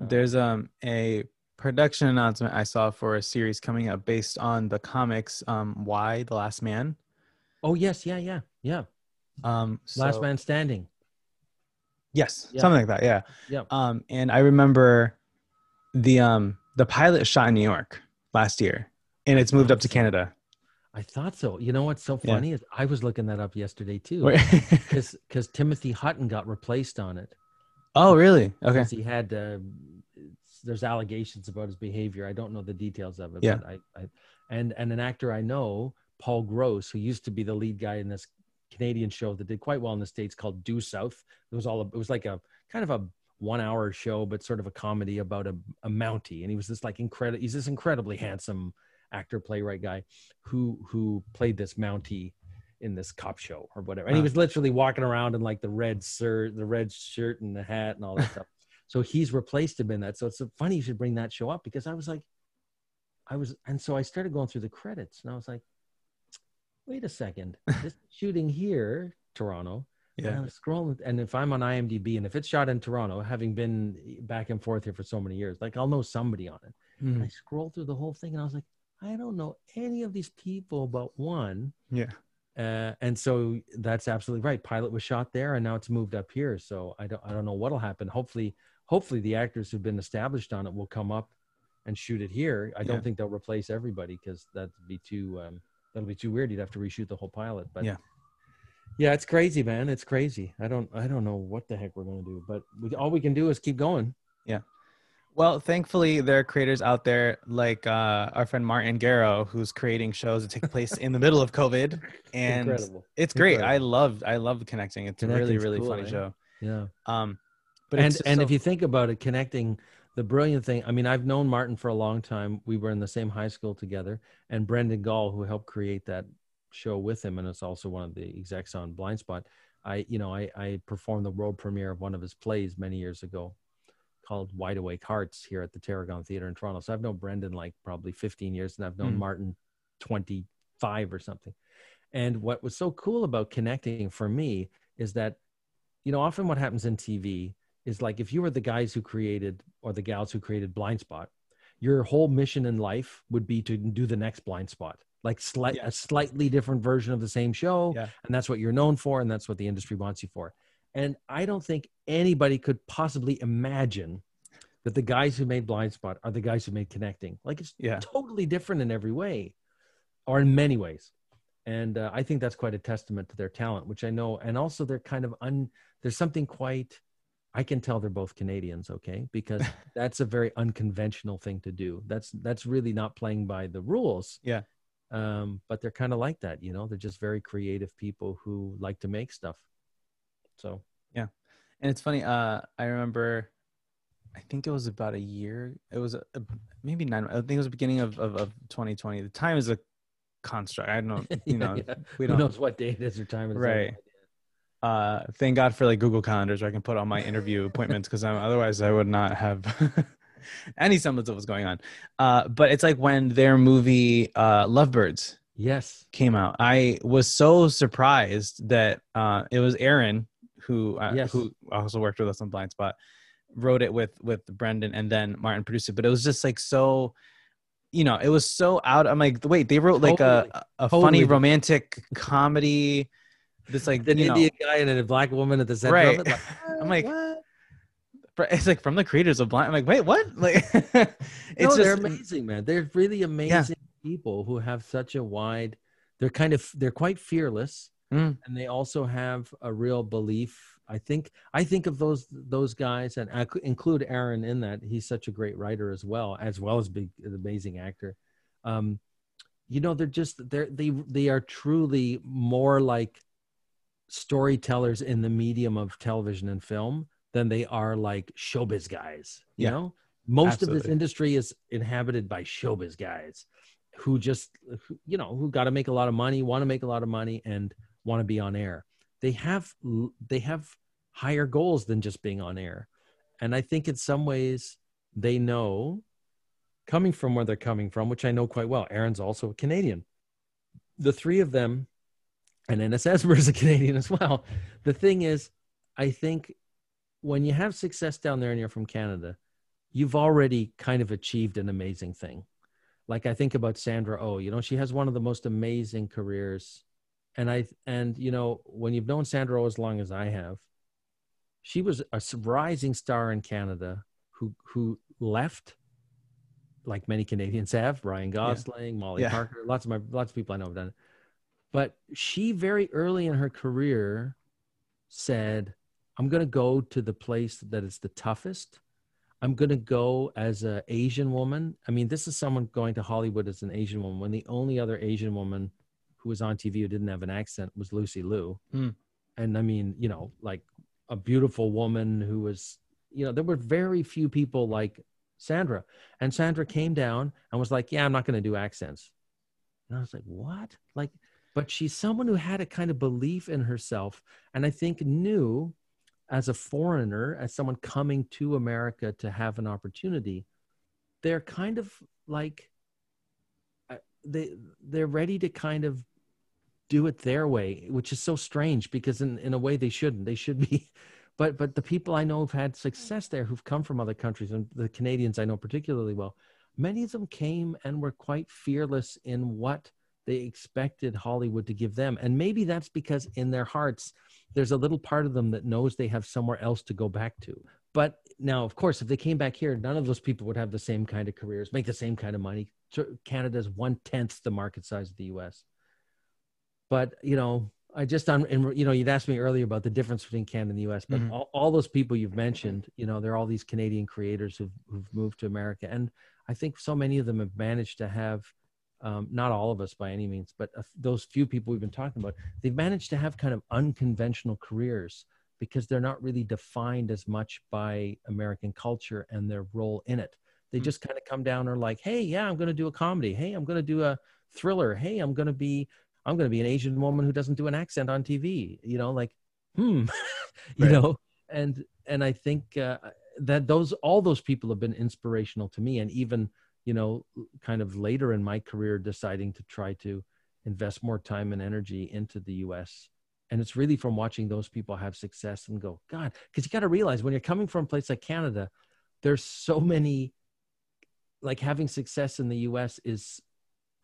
There's um a production announcement I saw for a series coming up based on the comics um Y the Last Man.
Oh yes, yeah, yeah, yeah.
Um
Last man standing.
Yes,
Yeah.
something like that. Yeah.
Yeah.
Um and I remember the um the pilot shot in New York last year and it's moved up to Canada.
I thought so. You know what's so
Yeah.
funny is I was looking that up yesterday too, because because Timothy Hutton got replaced on it.
Oh, really? Okay.
he had uh, there's allegations about his behavior. I don't know the details of it.
Yeah.
But I, I and and an actor I know, Paul Gross, who used to be the lead guy in this Canadian show that did quite well in the states called Due South. It was all it was like a kind of a one hour show, but sort of a comedy about a, a Mountie, and he was this like incredible. He's this incredibly handsome actor playwright guy who who played this Mountie in this cop show or whatever. And he
uh-huh.
was literally walking around in like the red shirt, the red shirt and the hat and all that stuff. So he's replaced him in that. So it's funny you should bring that show up because I was like, I was, and so I started going through the credits and I was like, wait a second, this shooting here, Toronto. And I
Yeah.
was scrolling, and if I'm on IMDb and if it's shot in Toronto, having been back and forth here for so many years, like I'll know somebody on it. And I scrolled through the whole thing and I was like, I don't know any of these people but one.
Yeah.
Uh, and so that's absolutely right. Pilot was shot there, and now it's moved up here. So I don't, I don't know what'll happen. Hopefully, hopefully the actors who've been established on it will come up and shoot it here. I don't think they'll replace everybody because that'd be too, um, that'll be too weird. You'd have to reshoot the whole pilot. But
Yeah.
yeah, it's crazy, man. It's crazy. I don't, I don't know what the heck we're gonna do, but we, all we can do is keep going.
Well, thankfully, there are creators out there like uh, our friend Martin Gero, who's creating shows that take place in the middle of COVID, and
Incredible.
it's great. I love, I love connecting. It's a really, really
cool,
funny show.
Yeah.
Um, but
and and
so-
if you think about it, connecting the brilliant thing. I mean, I've known Martin for a long time. We were in the same high school together, and Brendan Gall, who helped create that show with him, and it's also one of the execs on Blindspot. I, you know, I, I performed the world premiere of one of his plays many years ago, called Wide Awake Hearts here at the Tarragon Theater in Toronto. So I've known Brendan like probably 15 years, and I've known
Hmm.
Martin 25 or something. And what was so cool about connecting for me is that, you know, often what happens in TV is like if you were the guys who created or the gals who created Blindspot, your whole mission in life would be to do the next Blindspot, like slight
Yeah.
a slightly different version of the same show,
Yeah.
and that's what you're known for, and that's what the industry wants you for. And I don't think anybody could possibly imagine that the guys who made Blindspot are the guys who made Connecting. Like it's
Yeah.
totally different in every way, or in many ways. And uh, I think that's quite a testament to their talent, which I know. And also, they're kind of un. There's something quite. I can tell they're both Canadians, okay, because that's a very unconventional thing to do. That's that's really not playing by the rules.
Yeah.
Um, but they're kind of like that, you know. They're just very creative people who like to make stuff. So
and it's funny. Uh, I remember, I think it was about a year. It was a, a- maybe nine. I think it was the beginning of, of of 2020. The time is a construct. I don't know. You know,
Yeah.
we don't.
knows what day is or time is.
Right. uh thank god for like google calendars where i can put all my interview appointments because otherwise i would not have any semblance of what's going on uh but it's like when their movie uh lovebirds
Yes.
came out i was so surprised that uh it was aaron who uh,
Yes.
who also worked with us on Blindspot wrote it with with brendan and then martin produced it but it was just like so you know it was so out i'm like wait they wrote like
Totally.
a a
Totally
funny romantic comedy this like
An
you know,
Indian guy and a black woman at the center
Right.
of it. Like,
I'm like,
what?
it's like from the creators of blind i'm like wait what like it's
no, they're amazing, man. They're really amazing people who have such a wide. They're kind of they're quite fearless,
Mm.
and they also have a real belief. I think I think of those those guys, and I include Aaron in that. He's such a great writer as well, as well as big, an amazing actor. Um, you know, they're just they're they they are truly more like storytellers in the medium of television and film than they are like showbiz guys. You
Yeah,
know, most of this industry is inhabited by showbiz guys who just, you know, who got to make a lot of money, want to make a lot of money, and want to be on air. They have they have higher goals than just being on air, and I think in some ways they know, coming from where they're coming from, which I know quite well. Aaron's also a Canadian. The three of them, and Ennis Esmer is a Canadian as well. The thing is, I think when you have success down there and you're from Canada, you've already kind of achieved an amazing thing. Like I think about Sandra Oh, you know, she has one of the most amazing careers. And I and you know, when you've known Sandra as long as I have, she was a rising star in Canada who who left like many Canadians have, Ryan Gosling, Molly
Yeah.
Parker, lots of my lots of people I know have done it. But she very early in her career said, I'm going to go to the place that is the toughest. I'm going to go as an Asian woman. I mean, this is someone going to Hollywood as an Asian woman when the only other Asian woman who was on TV who didn't have an accent was Lucy Liu.
Hmm.
And I mean, you know, like a beautiful woman who was, you know, there were very few people like Sandra. And Sandra came down and was like, Yeah, I'm not going to do accents. And I was like, What? Like, but she's someone who had a kind of belief in herself and I think knew as a foreigner, as someone coming to America to have an opportunity, they're kind of like uh, they they're ready to kind of do it their way, which is so strange because in, in a way they shouldn't. They should be but but the people I know who've had success there who've come from other countries and the Canadians I know particularly well, many of them came and were quite fearless in what they expected Hollywood to give them. And maybe that's because in their hearts there's a little part of them that knows they have somewhere else to go back to. But now, of course, if they came back here, none of those people would have the same kind of careers, make the same kind of money. Canada's one tenth the market size of the U.S. But you know, I just on, and you know, you'd asked me earlier about the difference between Canada and the U.S. But
Mhm.
all, all those people you've mentioned, you know, they're all these Canadian creators who've who've moved to America, and I think so many of them have managed to have. Um, not all of us by any means, but uh, those few people we've been talking about, they've managed to have kind of unconventional careers because they're not really defined as much by American culture and their role in it. They
Hmm.
just kind of come down and are like, hey, yeah, I'm going to do a comedy. Hey, I'm going to do a thriller. Hey, I'm going to be, I'm going to be an Asian woman who doesn't do an accent on TV. You know, like, hmm, you
Right.
know, and and I think uh, that those all those people have been inspirational to me, and even you know, kind of later in my career, deciding to try to invest more time and energy into the U.S. And it's really from watching those people have success and go, God, because you got to realize when you're coming from a place like Canada, there's so many, like having success in the US is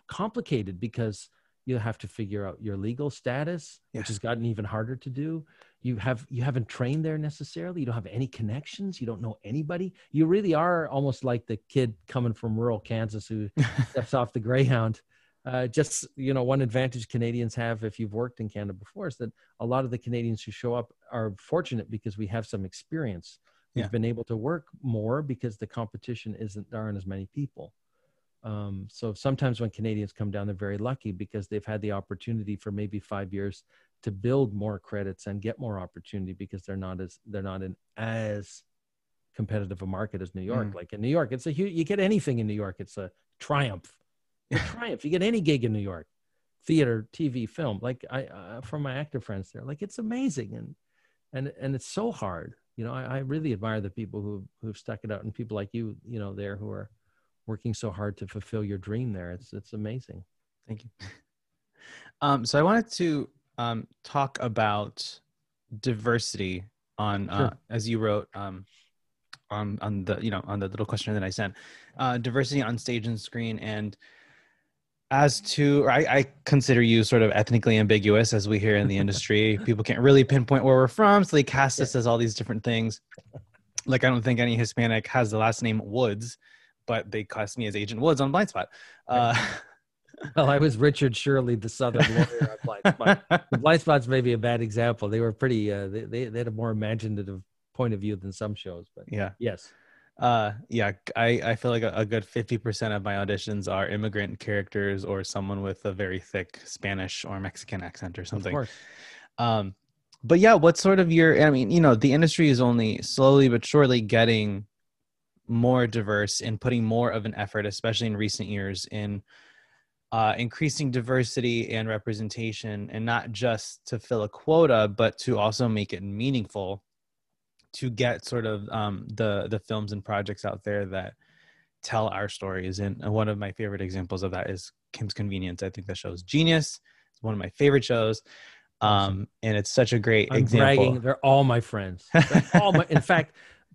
complicated because you have to figure out your legal status,
Yeah.
which has gotten even harder to do. You have you haven't trained there necessarily. You don't have any connections. You don't know anybody. You really are almost like the kid coming from rural Kansas who steps off the Greyhound. Uh, just you know, one advantage Canadians have if you've worked in Canada before is that a lot of the Canadians who show up are fortunate because we have some experience. We've
Yeah.
been able to work more because the competition isn't there aren't as many people. Um, so sometimes when Canadians come down, they're very lucky because they've had the opportunity for maybe five years to build more credits and get more opportunity because they're not as they're not in as competitive a market as New York.
Mm.
Like in New York, it's a huge. You get anything in New York, it's a triumph. A triumph. You get any gig in New York, theater, TV, film. Like I uh, from my actor friends there, like it's amazing and and and it's so hard. You know, I, I really admire the people who who've stuck it out and people like you, you know, there who are working so hard to fulfill your dream there. It's it's amazing.
Thank you. Um, so I wanted to um, talk about diversity on, uh,
Sure.
as you wrote um, on on the you know on the little questionnaire that I sent, uh, diversity on stage and screen, and as to or I, I consider you sort of ethnically ambiguous as we hear in the industry. People can't really pinpoint where we're from, so they cast us as all these different things. Like I don't think any Hispanic has the last name Woods, but they cast me as Agent Woods on Blindspot. Uh,
Well, I was Richard Shirley, the Southern lawyer on Blindspot. The Blindspot's maybe a bad example. They were pretty. Uh, they, they they had a more imaginative point of view than some shows. But
yeah.
yes,
uh yeah i i feel like a, a good 50% of my auditions are immigrant characters or someone with a very thick spanish or mexican accent or something.
of course.
um but yeah, what's sort of your? I mean, you know, the industry is only slowly but surely getting more diverse and putting more of an effort, especially in recent years, in uh, increasing diversity and representation, and not just to fill a quota, but to also make it meaningful to get sort of um, the the films and projects out there that tell our stories. And one of my favorite examples of that is Kim's Convenience. I think the show is genius. It's one of my favorite shows. Um, and it's such a great
I'm
example.
bragging. They're all my friends. All my, in fact,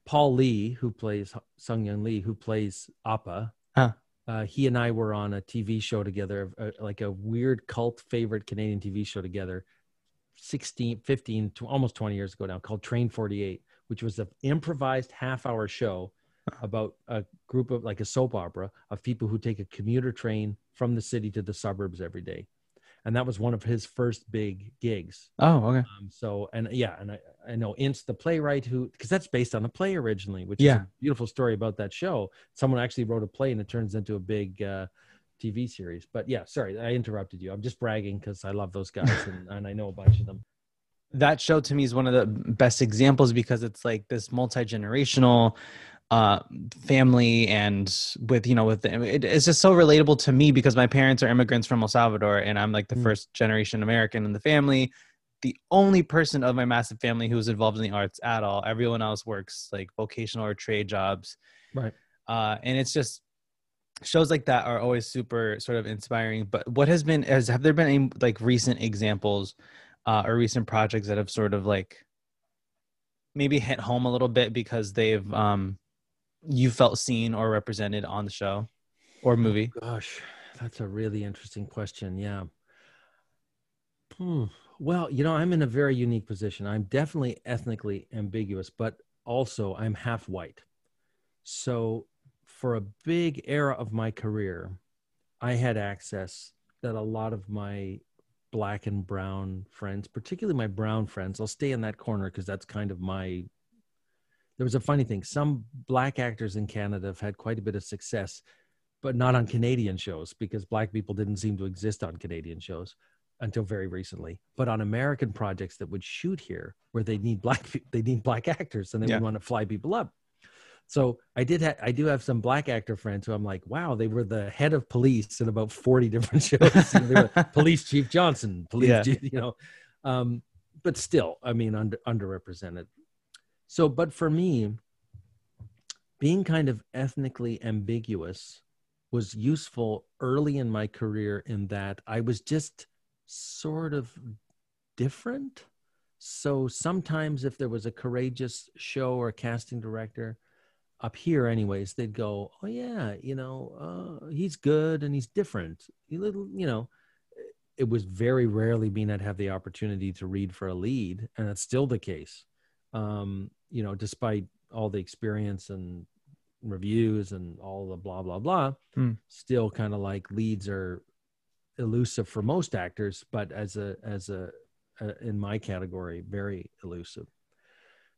Paul Lee, who plays Sun-Hyung Lee, who plays Appa,
Huh.
uh, he and I were on a TV show together, uh, like a weird cult favorite Canadian TV show together, 16, 15, to almost 20 years ago now, called Train 48, which was an improvised half hour show about a group of like a soap opera of people who take a commuter train from the city to the suburbs every day. And that was one of his first big gigs.
Oh, okay.
Um, so and yeah, and I, I know Ins the playwright who because that's based on a play originally, which is
Yeah.
a beautiful story about that show. Someone actually wrote a play and it turns into a big uh, TV series. But yeah, sorry, I interrupted you. I'm just bragging because I love those guys and, and I know a bunch of them.
that show to me is one of the best examples because it's like this multi-generational uh family and with you know with the, it, it's just so relatable to me because my parents are immigrants from el salvador and i'm like the
Mm.
first generation american in the family the only person of my massive family who's involved in the arts at all everyone else works like vocational or trade jobs
Right.
uh and it's just shows like that are always super sort of inspiring but what has been has have there been any like recent examples uh, or recent projects that have sort of like maybe hit home a little bit because they've um you felt seen or represented on the show or movie
Gosh, that's a really interesting question. Yeah. Hmm. Well, you know, I'm in a very unique position. I'm definitely ethnically ambiguous, but also I'm half white. So, for a big era of my career, I had access that a lot of my black and brown friends, particularly my brown friends, I'll stay in that corner because that's kind of my. There was a funny thing. Some black actors in Canada have had quite a bit of success but not on Canadian shows because black people didn't seem to exist on Canadian shows until very recently. But on American projects that would shoot here, where they need black they need black actors and they
Yeah.
would want to fly people up. So I did ha- I do have some black actor friends who I'm like, wow, they were the head of police in about 40 different shows. They were police chief Johnson, police
Yeah.
chief, you know. Um, but still, I mean, under underrepresented. So, but for me, being kind of ethnically ambiguous was useful early in my career in that I was just sort of different. So sometimes if there was a courageous show or casting director up here anyways, they'd go, "Oh yeah, you know, uh, he's good and he's different." You little, you know, it was very rarely being I'd have the opportunity to read for a lead, and that's still the case. Um, you know, despite all the experience and reviews and all the blah blah blah,
Hmm.
still kind of like leads are elusive for most actors, but as a as a, a in my category, very elusive.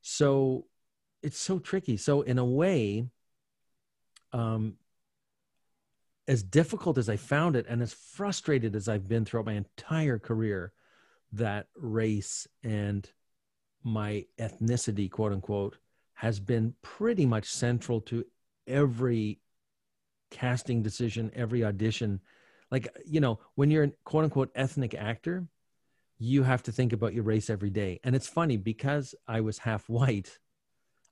So it's so tricky. So in a way, um, as difficult as I found it, and as frustrated as I've been throughout my entire career, that race and my ethnicity, quote unquote, has been pretty much central to every casting decision, every audition. Like, you know, when you're a quote unquote ethnic actor, you have to think about your race every day. And it's funny because I was half white,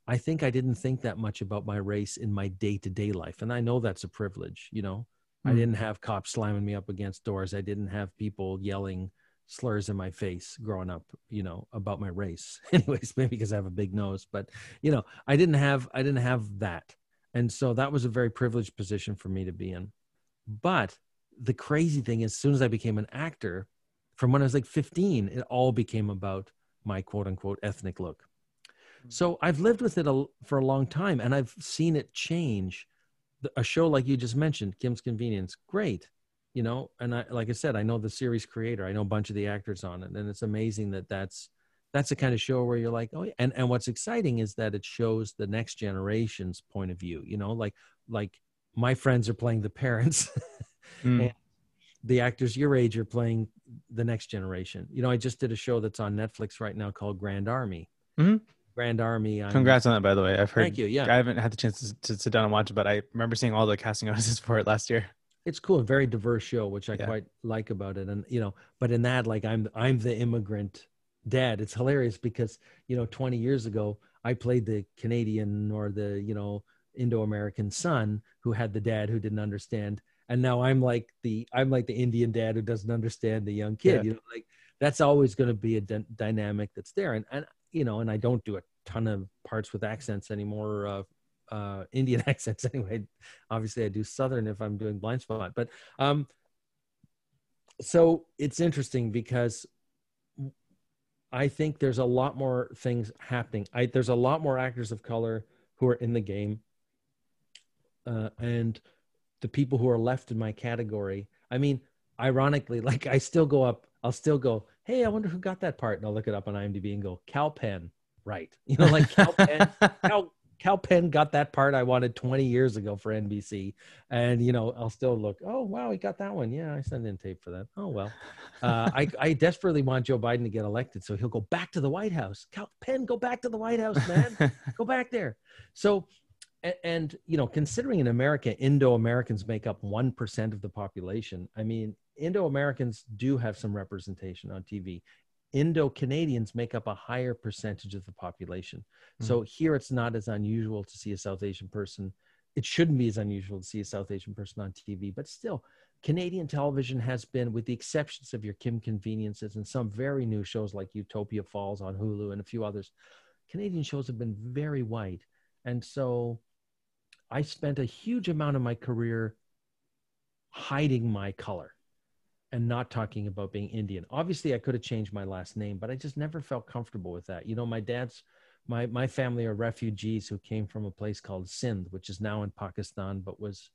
I think I didn't think that much about my race in my day to day life. And I know that's a privilege, you know. I
Hmm.
didn't have cops slamming me up against doors. I didn't have people yelling slurs in my face growing up, you know, about my race. Anyways, maybe because I have a big nose, but you know, I didn't have I didn't have that. And so that was a very privileged position for me to be in. But the crazy thing is as soon as I became an actor, from when I was like 15, it all became about my quote unquote ethnic look. Hmm. So I've lived with it a, for a long time and I've seen it change. A show like you just mentioned, Kim's Convenience, great. You know, and I, like I said, I know the series creator, I know a bunch of the actors on it, and it's amazing that that's that's the kind of show where you're like, oh, yeah. and and what's exciting is that it shows the next generation's point of view. You know, like like my friends are playing the parents,
Mm.
And- the actors your age are playing the next generation. You know, I just did a show that's on Netflix right now called Grand Army.
Mhm.
Grand Army. I'm-
Congrats on that, by the way. I've heard.
Thank you. Yeah.
I haven't had the chance to, to sit down and watch it, but I remember seeing all the casting notices for it last year.
It's cool, a very diverse show, which I
Yeah.
quite like about it. And you know, but in that, like I'm I'm the immigrant dad. It's hilarious because you know, 20 years ago, I played the Canadian or the you know Indo-American son who had the dad who didn't understand, and now I'm like the I'm like the Indian dad who doesn't understand the young kid.
Yeah.
You know, like that's always going to be a dynamic that's there. And and you know, and I don't do a ton of parts with accents anymore. Uh, uh, Indian accents anyway. Obviously, I do Southern if I'm doing Blindspot, but um, so it's interesting because I think there's a lot more things happening. I there's a lot more actors of color who are in the game, uh, and the people who are left in my category. I mean, ironically, like I still go up. I'll still go. Hey, I wonder who got that part, and I'll look it up on IMDb and go Kal Penn, right? You know, like Kal Penn. Kal, Kal Penn got that part I wanted 20 years ago for NBC. And, you know, I'll still look, oh, wow, he got that one. Yeah, I sent in tape for that. Oh, well. Uh, I, I desperately want Joe Biden to get elected so he'll go back to the White House. Kal Penn, go back to the White House, man. go back there. So, and, and you know, considering in America, Indo Americans make up 1% of the population, I mean, Indo Americans do have some representation on TV. Indo Canadians make up a higher percentage of the population. Hmm. So here it's not as unusual to see a South Asian person. It shouldn't be as unusual to see a South Asian person on TV, but still, Canadian television has been, with the exceptions of your Kim Conveniences and some very new shows like Utopia Falls on Hulu and a few others, Canadian shows have been very white. And so I spent a huge amount of my career hiding my color and not talking about being Indian. Obviously, I could have changed my last name, but I just never felt comfortable with that. You know, my dad's my my family are refugees who came from a place called Sindh, which is now in Pakistan, but was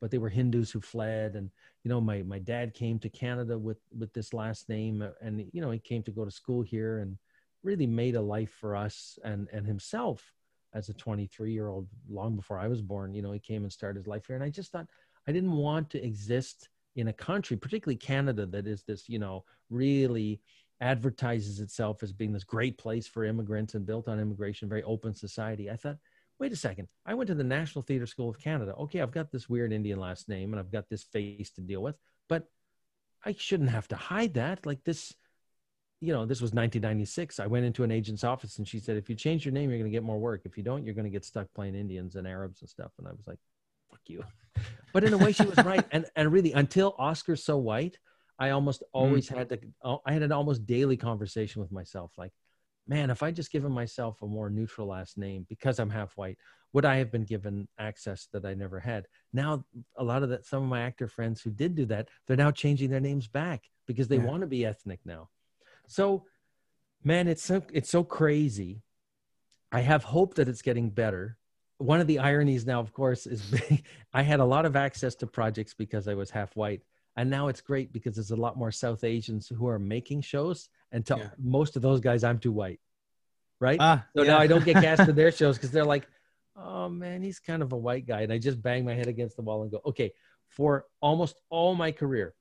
but they were Hindus who fled. And you know, my my dad came to Canada with with this last name, uh, and you know, he came to go to school here and really made a life for us and and himself as a 23 year old long before I was born. You know, he came and started his life here, and I just thought I didn't want to exist in a country, particularly Canada, that is this, you know, really advertises itself as being this great place for immigrants and built on immigration, very open society. I thought, wait a second, I went to the National Theatre School of Canada. Okay, I've got this weird Indian last name and I've got this face to deal with, but I shouldn't have to hide that. Like this, you know, this was 1996. I went into an agent's office and she said, if you change your name, you're going to get more work. If you don't, you're going to get stuck playing Indians and Arabs and stuff. And I was like, fuck you. But in a way, she was right. And and really, until Oscar's so white, I almost mm-hmm. always had to. Uh, I had an almost daily conversation with myself, like, man, if I just given myself a more neutral last name because I'm half white, would I have been given access that I never had? Now, a lot of that, some of my actor friends who did do that, they're now changing their names back because they
Yeah.
want to be ethnic now. So, man, it's so it's so crazy. I have hope that it's getting better. One of the ironies now, of course, is I had a lot of access to projects because I was half white. And now it's great because there's a lot more South Asians who are making shows. And to
Yeah.
most of those guys, I'm too white. Right.
Ah,
so
yeah.
now I don't get cast in their shows because they're like, oh man, he's kind of a white guy. And I just bang my head against the wall and go, okay, for almost all my career,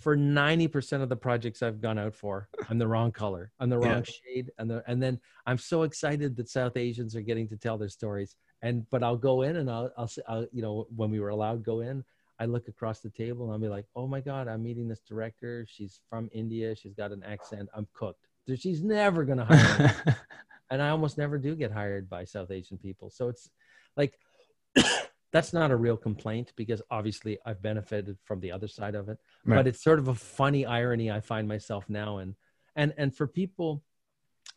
for 90% of the projects I've gone out for, I'm the wrong color. I'm the
Yeah.
wrong shade. And the, and then I'm so excited that South Asians are getting to tell their stories. And, but I'll go in and I'll, I'll, I'll, you know, when we were allowed to go in, I look across the table and I'll be like, oh my God, I'm meeting this director. She's from India. She's got an accent. I'm cooked. She's never going to hire me and I almost never do get hired by South Asian people. So it's like that's not a real complaint because obviously I've benefited from the other side of it.
Right.
But it's sort of a funny irony I find myself now in. And and for people,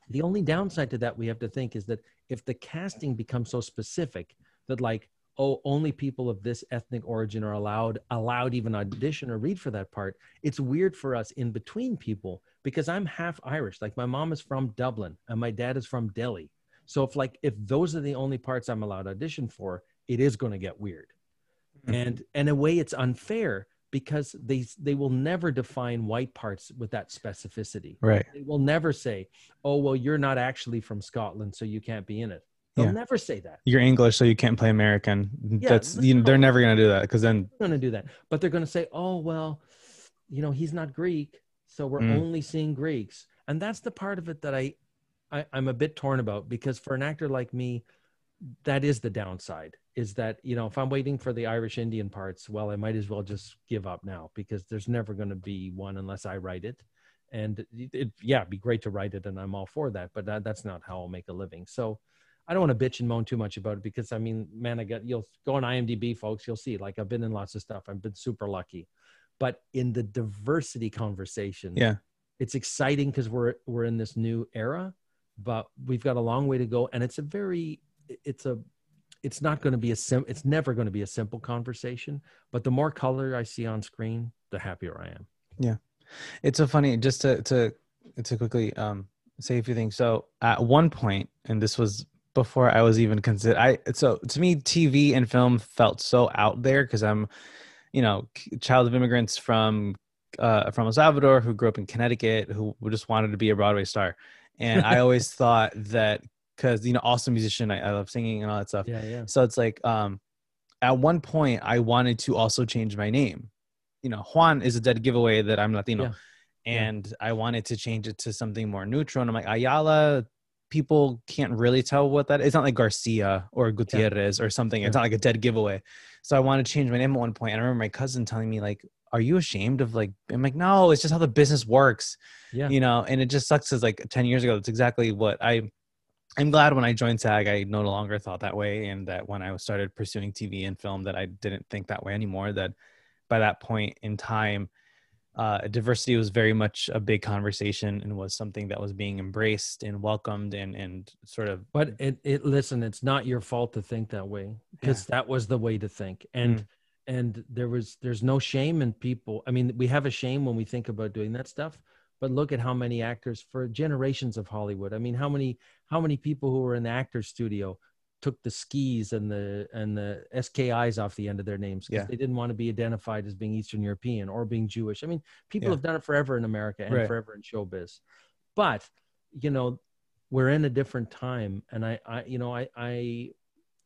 the only downside to that we have to think is that if the casting becomes so specific that like oh only people of this ethnic origin are allowed allowed even audition or read for that part it's weird for us in between people because i'm half irish. Like my mom is from dublin and my dad is from delhi. So if like if those are the only parts i'm allowed to audition for it is going to get weird. Mm-hmm. And in a way it's unfair because they they will never define white parts with that specificity
right.
they will never say oh well you're not actually from scotland so you can't be in it they'll
Yeah.
never say that
You're English, so you can't play American.
Yeah,
That's you,
not-
they're never gonna do that because then they're
going to do that but they're going to say oh well you know, he's not Greek, so we're
Mm.
only seeing Greeks, and that's the part of it that I, I I'm a bit torn about because for an actor like me, that is the downside. Is that you know if I'm waiting for the Irish Indian parts, well, I might as well just give up now because there's never going to be one unless I write it, and it, it yeah, it'd be great to write it, and I'm all for that, but that, that's not how I'll make a living. So. I don't want to bitch and moan too much about it because I mean, man, I got you'll go on IMDb, folks. You'll see. Like I've been in lots of stuff. I've been super lucky, but in the diversity conversation,
Yeah.
it's exciting because we're we're in this new era, but we've got a long way to go, and it's a very it's a it's not going to be a sim it's never going to be a simple conversation but the more color i see on screen the happier i am Yeah.
It's so funny. Just to to to quickly um say a few things. So at one point, and this was before I was even considered. I so to me, TV and film felt so out there because I'm, you know, child of immigrants from uh from El Salvador who grew up in Connecticut who just wanted to be a Broadway star, and I always thought that because you know, also a musician, I, I love singing and all that stuff.
yeah yeah
So it's like um at one point I wanted to also change my name. You know, Juan is a dead giveaway that I'm Latino.
Yeah. Yeah.
And I wanted to change it to something more neutral. And I'm like, Ayala, people can't really tell what that is. It's not like Garcia or Gutierrez or something. It's
Yeah.
not like a dead giveaway. So I wanted to change my name at one point. And I remember my cousin telling me, like, are you ashamed of like I'm like, no, it's just how the business works
yeah
you know and it just sucks because like 10 years ago that's exactly what i i'm glad when i joined sag i no longer thought that way and that when i started pursuing tv and film that i didn't think that way anymore that by that point in time uh, diversity was very much a big conversation and was something that was being embraced and welcomed and and sort of
but it, it listen it's not your fault to think that way because that was the way to think. And
Mm.
and there was there's no shame in people. I mean we have a shame when we think about doing that stuff but look at how many actors for generations of hollywood. I mean how many how many people who were in the actor's studio took the skis and the and the skis off the end of their names because
Yeah.
they didn't want to be identified as being eastern european or being jewish i mean people
Yeah.
have done it forever in america and
Right.
forever in showbiz but you know we're in a different time and i i you know i i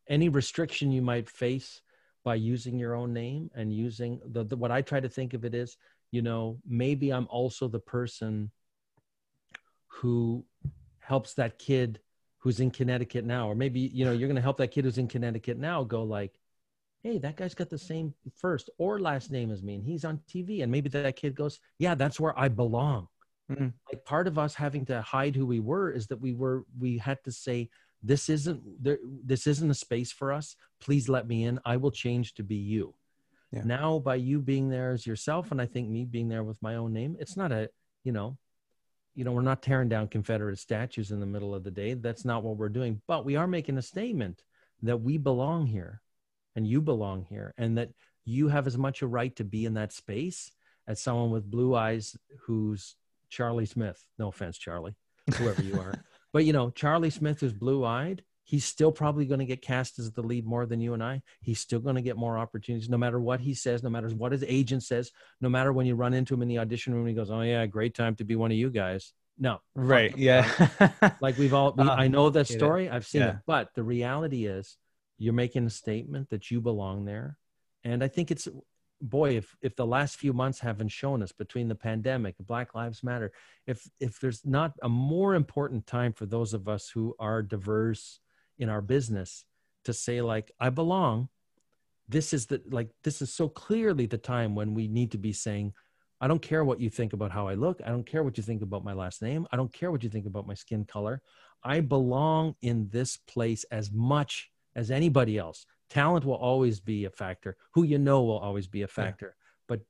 any restriction you might face by using your own name and using the, the what i try to think of it is you know maybe i'm also the person who helps that kid who's in connecticut now or maybe you know you're going to help that kid who's in connecticut now go like hey that guy's got the same first or last name as me and he's on tv and maybe that kid goes yeah that's where i belong.
Mhm.
like part of us having to hide who we were is that we were we had to say this isn't there, this isn't a space for us. Please let me in. I will change to be you.
Yeah.
now by you being there as yourself and i think me being there with my own name it's not a you know you know we're not tearing down confederate statues in the middle of the day. That's not what we're doing but we are making a statement that we belong here and you belong here and that you have as much a right to be in that space as someone with blue eyes who's charlie smith. No offense charlie whoever you are. But you know charlie smith is blue eyed he's still probably going to get cast as the lead more than you and i. He's still going to get more opportunities no matter what he says no matter what his agent says no matter when you run into him in the audition room and he goes oh yeah great time to be one of you guys. No.
Right yeah.
Like we've all we,
Uh,
i know that
get it.
story i've seen
Yeah.
it but the reality is you're making a statement that you belong there and i think it's boy if if the last few months haven't shown us between the pandemic black lives matter if if there's not a more important time for those of us who are diverse in our business to say like i belong. This is the like this is so clearly the time when we need to be saying i don't care what you think about how i look. I don't care what you think about my last name. I don't care what you think about my skin color. I belong in this place as much as anybody else. Talent will always be a factor. Who you know will always be a factor. But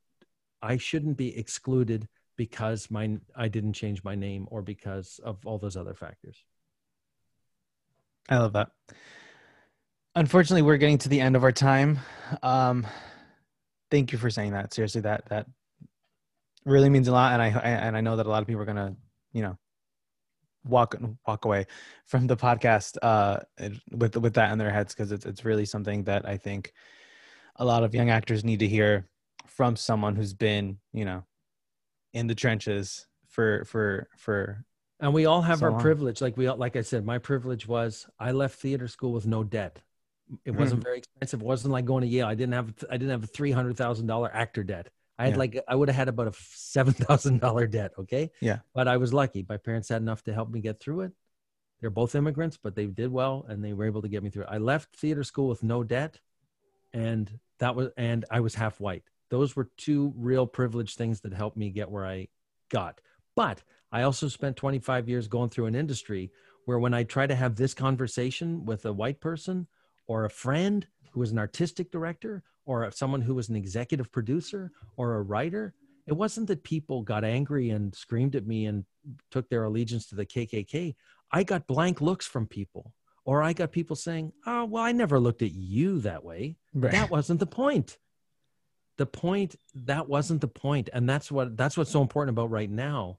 i shouldn't be excluded because my i didn't change my name or because of all those other factors
I love that. Unfortunately, we're getting to the end of our time. Um, thank you for saying that. Seriously, that that really means a lot, and I and I know that a lot of people are gonna, you know, walk walk away from the podcast uh, with with that in their heads because it's it's really something that I think a lot of young actors need to hear from someone who's been, you know, in the trenches for for for
and we all have
So
our
long.
privilege like we all like i said my privilege was i left theater school with no debt it
Mhm.
wasn't very expensive it wasn't like going to yale i didn't have i didn't have a $300000 actor debt I had
Yeah.
like I would have had about a seven thousand dollar debt. Okay.
Yeah.
But I was lucky. My parents had enough to help me get through it. They're both immigrants, but they did well and they were able to get me through it. I left theater school with no debt, and that was and I was half white. Those were two real privileged things that helped me get where I got. But I also spent 25 years going through an industry where when I try to have this conversation with a white person or a friend who was an artistic director or someone who was an executive producer or a writer, it wasn't that people got angry and screamed at me and took their allegiance to the KKK. I got blank looks from people, or I got people saying, Oh, well, I never looked at you that way.
Right.
That wasn't the point. The point, that wasn't the point. And that's what that's what's so important about right now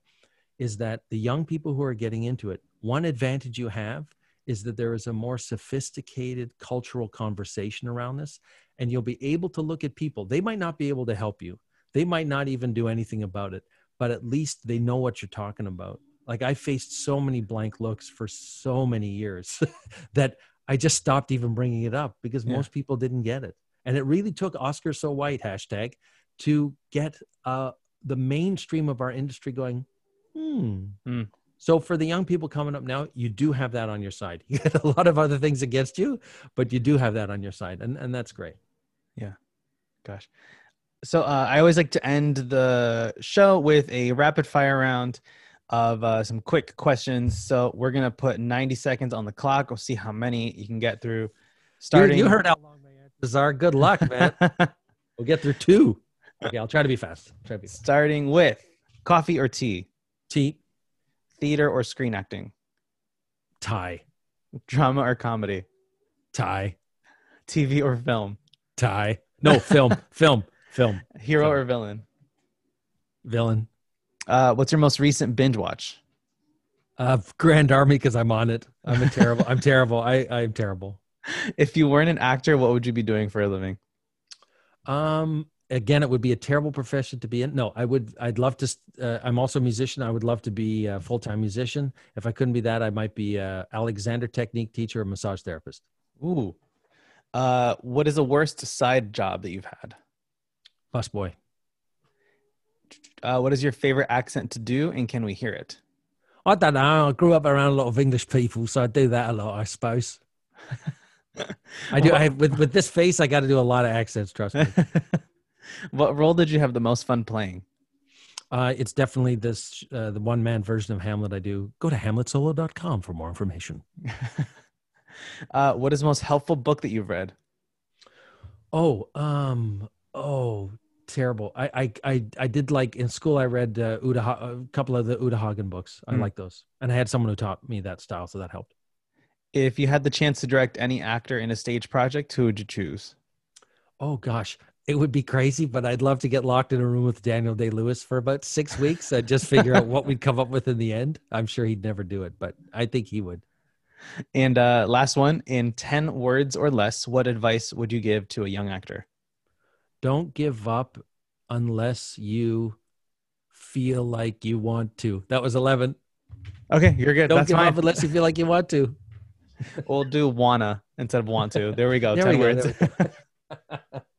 is that the young people who are getting into it, one advantage you have is that there is a more sophisticated cultural conversation around this. And you'll be able to look at people. They might not be able to help you, they might not even do anything about it, but at least they know what you're talking about. Like I faced so many blank looks for so many years that I just stopped even bringing it up because
Yeah.
most people didn't get it. And it really took Oscar so white hashtag to get uh, the mainstream of our industry going, hmm.
Hmm.
So for the young people coming up now, you do have that on your side. You got a lot of other things against you, but you do have that on your side, and and that's great. Yeah.
Gosh. So uh, I always like to end the show with a rapid fire round of uh, some quick questions. So we're gonna put 90 seconds on the clock. We'll see how many you can get through.
You,
Starting.
you heard how long my answers are. Good luck, man. we'll get through two. Okay, I'll try to be fast. Try to be fast.
Starting with coffee or tea,
T
theater or screen acting,
tie
drama or comedy,
tie
TV or film,
tie. No film, film, film.
hero
Film.
or villain.
Villain.
Uh, what's your most recent binge watch?
Uh, Grand Army because I'm on it. I'm a terrible. I'm terrible. I I'm terrible.
If you weren't an actor, what would you be doing for a living?
Um, again, it would be a terrible profession to be in. No, I would. I'd love to. Uh, I'm also a musician. I would love to be a full time musician. If I couldn't be that, I might be a Alexander technique teacher or massage therapist.
Ooh. Uh, what is the worst side job that you've had?
Busboy.
Uh, what is your favorite accent to do, and can we hear it?
I don't know. I grew up around a lot of English people, so I do that a lot. I suppose. I do. I with with this face, I got to do a lot of accents. Trust me.
what role did you have the most fun playing?
Uh, it's definitely this uh, the one man version of Hamlet. I do. Go to hamletsolo.com for more information.
Uh, what is the most helpful book that you've read?
Oh, um, oh, terrible. I, I, I, I did like in school. I read uh, Uta, a couple of the Uta Hagen books. I
Hmm.
like those, and I had someone who taught me that style, so that helped.
If you had the chance to direct any actor in a stage project, who would you choose?
Oh gosh, it would be crazy, but I'd love to get locked in a room with Daniel Day Lewis for about six weeks and just figure out what we'd come up with in the end. I'm sure he'd never do it, but I think he would.
And uh, last one, in 10 words or less, what advice would you give to a young actor?
Don't give up unless you feel like you want to. That was 11.
Okay, you're good.
Don't
That's
give up unless you feel like you want to.
we'll do wanna instead of want to. There we go.
There
10
we go,
words.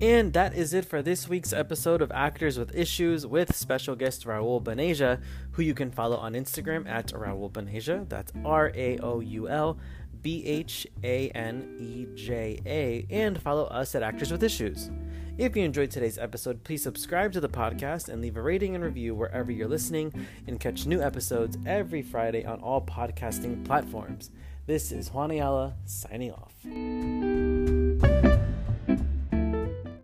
And that is it for this week's episode of Actors with Issues with special guest Raoul Bhaneja, who you can follow on Instagram at Raoul Bhaneja. That's R A O U L B H A N E J A, and follow us at Actors with Issues. If you enjoyed today's episode, please subscribe to the podcast and leave a rating and review wherever you're listening, and catch new episodes every Friday on all podcasting platforms. This is Juan Ayala signing off.